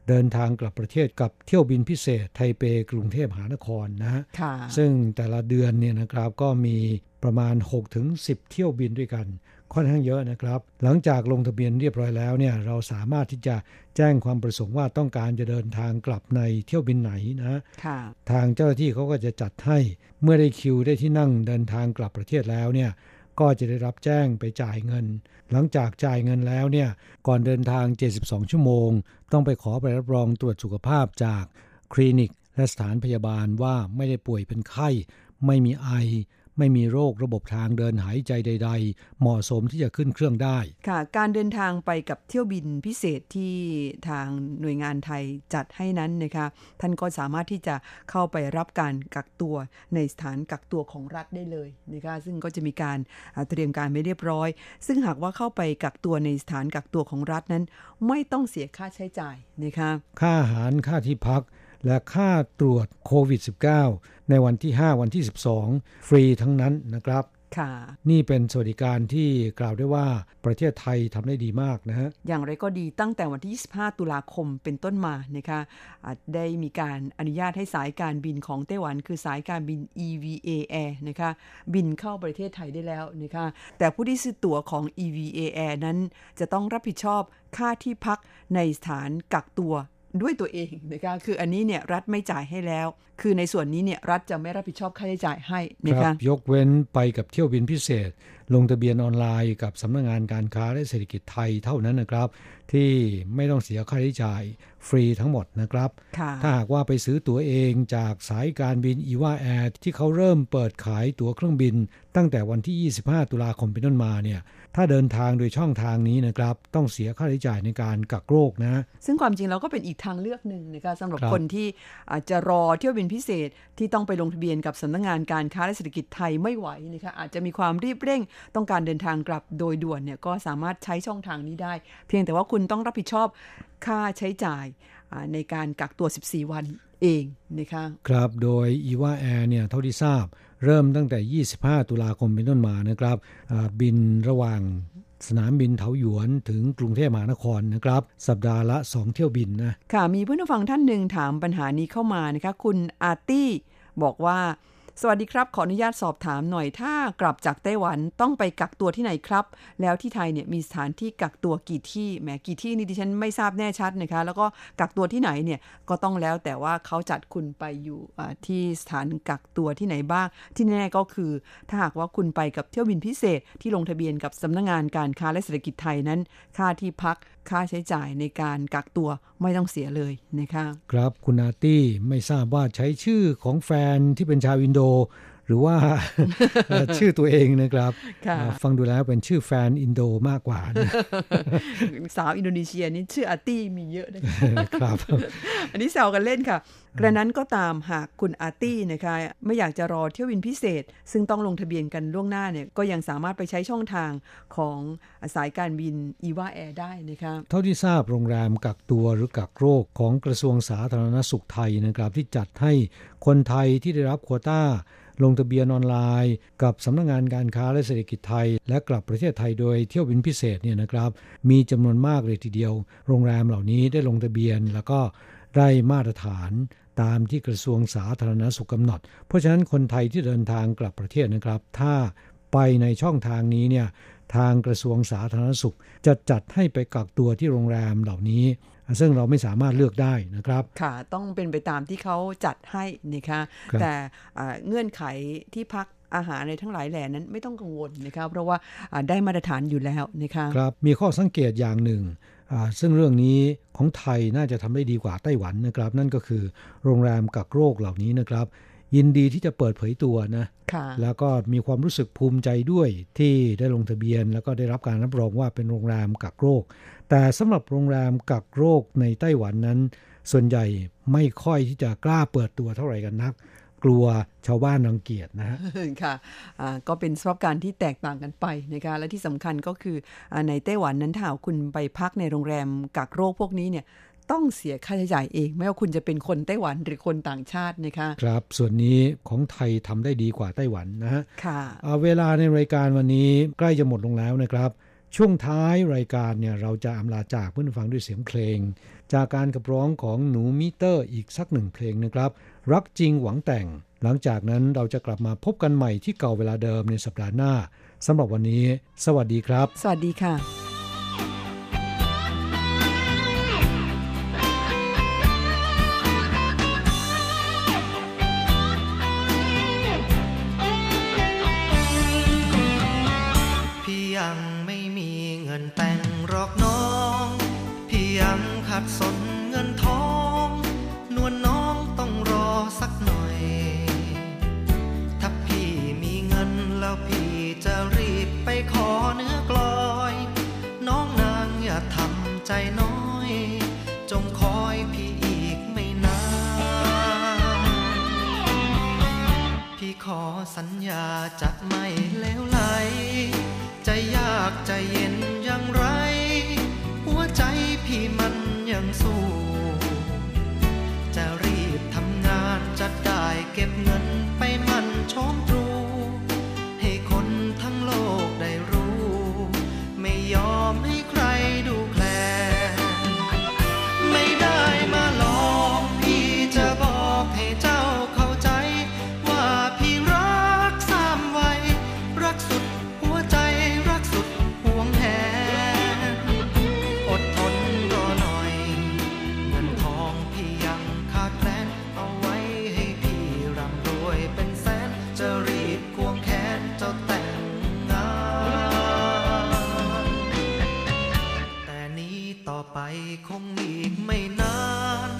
เดินทางกลับประเทศกับเที่ยวบินพิเศษไทเปกรุงเทพมหานครนะฮะค่ะซึ่งแต่ละเดือนเนี่ยนะครับก็มีประมาณ 6-10ถึง10เที่ยวบินด้วยกัน ค่อนข้างเยอะนะครับ หลังจากลงทะเบียนเรียบร้อยแล้วเนี่ยเราสามารถที่จะแจ้งความประสงค์ว่าต้องการจะเดินทางกลับในเที่ยวบินไหนนะค่ะทางเจ้าหน้าที่เขาก็จะจัดให้เมื่อได้คิวได้ที่นั่งเดินทางกลับประเทศแล้วเนี่ยก็จะได้รับแจ้งไปจ่ายเงิน หลังจากจ่ายเงินแล้วเนี่ยก่อนเดินทาง 72 ชั่วโมง ต้องไปขอใบรับรองตรวจสุขภาพจากคลินิกและสถานพยาบาลว่าไม่ได้ป่วยเป็นไข้ ไม่มีไอ ไม่มีโรคระบบทางเดินหายใจใด ๆ เหมาะสมที่จะขึ้นเครื่องได้ ค่ะ การเดินทางไปกับเที่ยวบินพิเศษที่ทางหน่วยงานไทยจัดให้นั้นนะคะท่านก็สามารถที่จะเข้าไปรับการกักตัวในสถานกักตัวของรัฐได้เลยนะคะซึ่งก็จะมีการอ่าเตรียมการไม่เรียบร้อย ซึ่งหากว่าเข้าไปกักตัวในสถานกักตัวของรัฐนั้น ไม่ต้องเสียค่าใช้จ่ายนะคะค่าอาหารค่าที่พัก และค่าตรวจโควิด -19 ในวันที่ 5 วันที่ 12 ฟรีทั้งนั้นนะครับค่ะนี่เป็นสวัสดิการที่กล่าวได้ว่าประเทศไทยทำได้ดีมากนะฮะ อย่างไรก็ดีตั้งแต่วันที่ 25 ตุลาคมเป็นต้นมานะคะอ่าได้มีการอนุญาตให้สายการบินของไต้หวัน คือสายการบิน EVA Air นะคะบินเข้าประเทศไทยได้แล้วนะคะแต่ผู้ที่ซื้อตั๋วของ EVA Air นั้นจะต้องรับผิดชอบค่าที่พักในสถานกักตัว ด้วยตัวเองนะคะคืออันนี้เนี่ยรัฐไม่จ่ายให้แล้ว คือในส่วนนี้เนี่ยรัฐจะไม่รับผิดชอบค่าใช้จ่ายให้นะคคะรับยกเว้นไปกับเที่ยวบินพิเศษ ลงทะเบียนออนไลน์กับสำนักงานการค้าและเศรษฐกิจไทยเท่านั้นนะครับ ที่ไม่ต้องเสียค่าใช้จ่ายฟรีทั้งหมดนะครับค่ะถ้าหากว่าไปซื้อตั๋วเองจากสายการบินอีวาแอร์ที่เขาเริ่มเปิดขายตั๋วเครื่องบิน ตั้งแต่วันที่ 25 ตุลาคมเป็นต้นมาเนี่ย ถ้าเดินทางโดยช่องทางนี้นะครับ ต้องเสียค่าใช้จ่ายในการกักโรคนะ ซึ่งความจริงแล้วก็เป็นอีกทางเลือกหนึ่งนะคะสำหรับครับคนที่อาจจะรอเที่ยวบินพิเศษที่ต้องไปลงทะเบียนกับสำนักงานการค้าและเศรษฐกิจไทยไม่ไหวนะคะอาจจะมีความรีบเร่ง ต้องการเดินทางกลับโดยด่วนเนี่ยก็สามารถใช้ช่องทางนี้ได้ เพียงแต่ว่าคุณต้องรับผิดชอบค่าใช้จ่ายอ่าในการกักตัว 14 วันเองนะคะครับ โดยอีวาแอร์เนี่ยเท่าที่ทราบ เริ่มตั้งแต่ 25 ตุลาคมเป็นต้นมานะครับบินระหว่างสนามบินเถาหยวนถึงกรุงเทพมหานครนะครับ สัปดาห์ละ 2 เที่ยวบินนะ ค่ะ มีผู้ฟังท่านหนึ่งถามปัญหานี้เข้ามานะคะ คุณอาร์ตี้บอกว่า สวัสดีครับ ขออนุญาตสอบถามหน่อยถ้ากลับจากไต้หวันต้องไปกักตัวที่ไหนครับ แล้วที่ไทยเนี่ยมีสถานที่กักตัวกี่ที่แหมกี่ที่นี่ดิฉันไม่ทราบแน่ชัดนะคะ แล้วก็กักตัวที่ไหนเนี่ยก็ต้องแล้วแต่ว่าเขาจัดคุณไปอยู่ที่สถานกักตัวที่ไหนบ้าง ที่แน่ก็คือ ถ้าหากว่าคุณไปกับเที่ยวบินพิเศษที่ลงทะเบียนกับสำนักงานการค้าและเศรษฐกิจไทยนั้น ค่าที่พัก ค่าใช้จ่ายในการกักตัวไม่ต้องเสียเลยนะคะ ครับคุณอาตี้ไม่ทราบว่าใช้ชื่อของแฟนที่เป็นชาวอินโด หรือว่าเอ่อชื่อตัวเองนะครับค่ะเอ่อฟังดูแล้วเป็นชื่อแฟนอินโดมากกว่านะสาวอินโดนีเซียนี่ชื่ออาร์ตี้มีเยอะนะคะครับ อันนี้แซวกันเล่นค่ะกระนั้นก็ตามหากคุณอาร์ตี้นะคะไม่อยากจะรอเที่ยวบินพิเศษ ซึ่งต้องลงทะเบียนกันล่วงหน้าเนี่ยก็ยังสามารถไปใช้ช่องทางของสายการบิน EVA Air ได้นะคะเท่าที่ทราบโรงแรมกักตัวหรือกักโรคของกระทรวงสาธารณสุขไทยนะครับ ที่จัดให้คนไทยที่ได้รับโควต้า ลงทะเบียนออนไลน์ กับสำนักงงานการค้าและเศรษฐกิจไทย และกลับประเทศไทยโดยเที่ยวบินพิเศษเนี่ยนะครับมีจำนวนมากเลยทีเดียว โรงแรมเหล่านี้ได้ลงทะเบียนแล้วก็ได้มาตรฐานตามที่กระทรวงสาธารณสุขกำหนด เพราะฉะนั้นคนไทยที่เดินทางกลับประเทศนะครับ ถ้าไปในช่องทางนี้เนี่ยทางกระทรวงสาธารณสุขจะจัดให้ไปกักตัวที่โรงแรมเหล่านี้ ซึ่งเราไม่สามารถเลือกได้นะครับ ค่ะ ต้องเป็นไปตามที่เขาจัดให้นะคะครับแต่อ่าเงื่อนไขที่พักอาหารในทั้งหลายแหล่นั้นไม่ต้องกังวลนะคะเพราะว่าอ่าได้มาตรฐานอยู่แล้วนะคะครับมีข้อสังเกตอย่างหนึ่งอ่าซึ่งเรื่องนี้ของไทยน่าจะทำได้ดีกว่าไต้หวันนะครับ นั่นก็คือโรงแรมกักโรคเหล่านี้นะครับ ยินดีที่จะเปิดเผยตัวนะค่ะแล้วก็มีความรู้สึกภูมิใจด้วยที่ได้ลงทะเบียน แล้วก็ได้รับการรับรองว่าเป็นโรงแรมกักโรค แต่สำหรับโรงแรมกักโรคในไต้หวันนั้น ส่วนใหญ่ไม่ค่อยที่จะกล้าเปิดตัวเท่าไหร่กันนัก กลัวชาวบ้านรังเกียจนะฮะค่ะอ่าก็เป็นสภาพการที่แตกต่างกันไปนะคะและที่สำคัญก็คืออาในไต้หวันนั้นถ้าหากคุณไปพักในโรงแรมกักโรคพวกนี้เนี่ย ต้องเสียค่าใช้จ่ายเอง ไม่ว่าคุณจะเป็นคนไต้หวันหรือคนต่างชาตินะคะครับ ส่วนนี้ของไทยทำได้ดีกว่าไต้หวันนะฮะค่ะอ่าเวลาในรายการวันนี้ใกล้จะหมดลงแล้วนะครับช่วงท้ายรายการเนี่ยเราจะอำลาจากเพื่อนฟังด้วยเสียงเพลง จากการขับร้องของหนูมิเตอร์อีกสักหนึ่งเพลงนะครับ รักจริงหวังแต่ง หลังจากนั้นเราจะกลับมาพบกันใหม่ที่เก่าเวลาเดิมในสัปดาห์หน้าสำหรับวันนี้ สวัสดีครับ สวัสดีค่ะ ใจน้อย จงคอยพี่อีกไม่นาน พี่ขอสัญญาจะไม่เลวไหลจะยากใจเย็นอย่างไร หัวใจพี่มันยังสู้ จะรีบทำงานจะได้เก็บเงินไปมันชมตรู คงอีกไม่นาน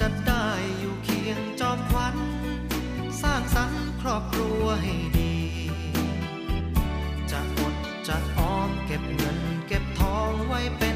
จะได้อยู่เคียงจอมขวัญ สร้างสรรค์ครอบครัวให้ดี จะอดจะออมเก็บเงินเก็บทองไว้เป็น